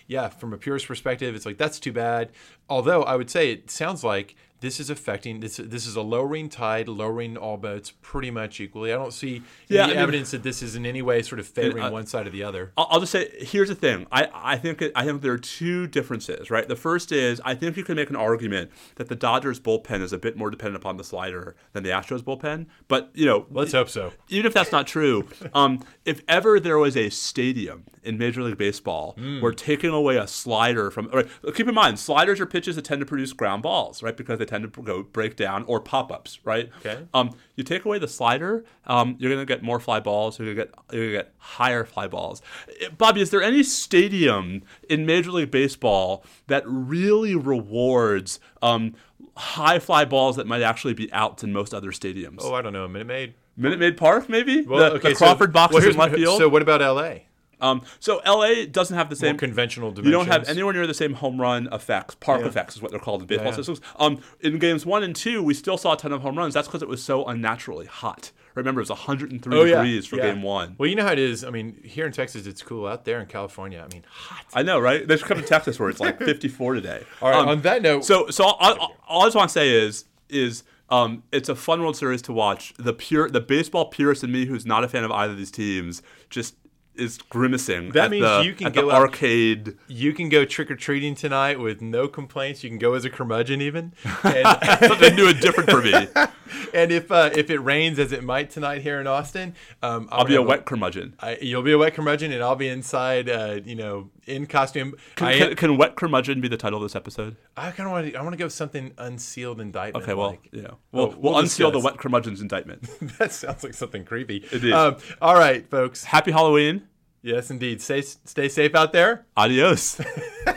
yeah, from a purist perspective, it's like that's too bad. Although I would say it sounds like this is affecting this. This is a lowering tide, lowering all boats pretty much equally. I don't see Yeah, any I mean- evidence that this is in any way sort of favoring one side or the other. I'll, just say here's the thing. I, I think I think there are two differences, right? The first is I think you can make an argument that the Dodgers bullpen is a bit more dependent upon the slider than the Astros bullpen. But you know, Let's hope so. even if that's not true, um, if ever there was a stadium in Major League Baseball Hmm. where taking away a slider from, right, keep in mind, sliders are pitches that tend to produce ground balls, right? Because they tend to go break down, or pop ups, right? Okay. Um, you take away the slider, um, you're gonna get more fly balls. You're gonna get you're gonna get higher fly balls. Eh, Bobby, is there any stadium in Major League Baseball that really rewards um, high fly balls that might actually be out in most other stadiums? Oh, I don't know. Minute Maid. Minute Maid Park, maybe Well, the, okay, the Crawford so, boxes well, in left field. So what about L.A.? Um, so LA doesn't have the More same conventional You don't have anywhere near the same home run effects. Park Yeah. effects is what they're called in baseball yeah. systems. Um, in games one and two, we still saw a ton of home runs. That's because it was so unnaturally hot. Remember, it was 103 Oh, yeah. degrees for Yeah. game one. Well, you know how it is. I mean, here in Texas, it's cool. Out there in California, I mean, hot. I know, right? They should come to Texas where it's like 54 today. All right. Um, on that note, So, so all, all, all I just want to say is, is um, it's a fun World Series to watch. The pure, the baseball purist in me, who's not a fan of either of these teams, just is grimacing. That at means the, you can go out- arcade. you can go trick or treating tonight with no complaints. You can go as a curmudgeon, even. And, Something new and different for me. and if uh, if it rains as it might tonight here in Austin, um, I'll be a wet curmudgeon. I, you'll be a wet curmudgeon, and I'll be inside, uh, you know, in costume. Can, I, can, can wet curmudgeon be the title of this episode? I kind of want to. I want to go with something unsealed indictment. Okay, well, like. yeah, we'll, we'll we'll unseal the wet curmudgeon's indictment. that sounds like something creepy. It is. Um, all right, folks. Happy Halloween. Yes, indeed. Stay stay safe out there. Adios.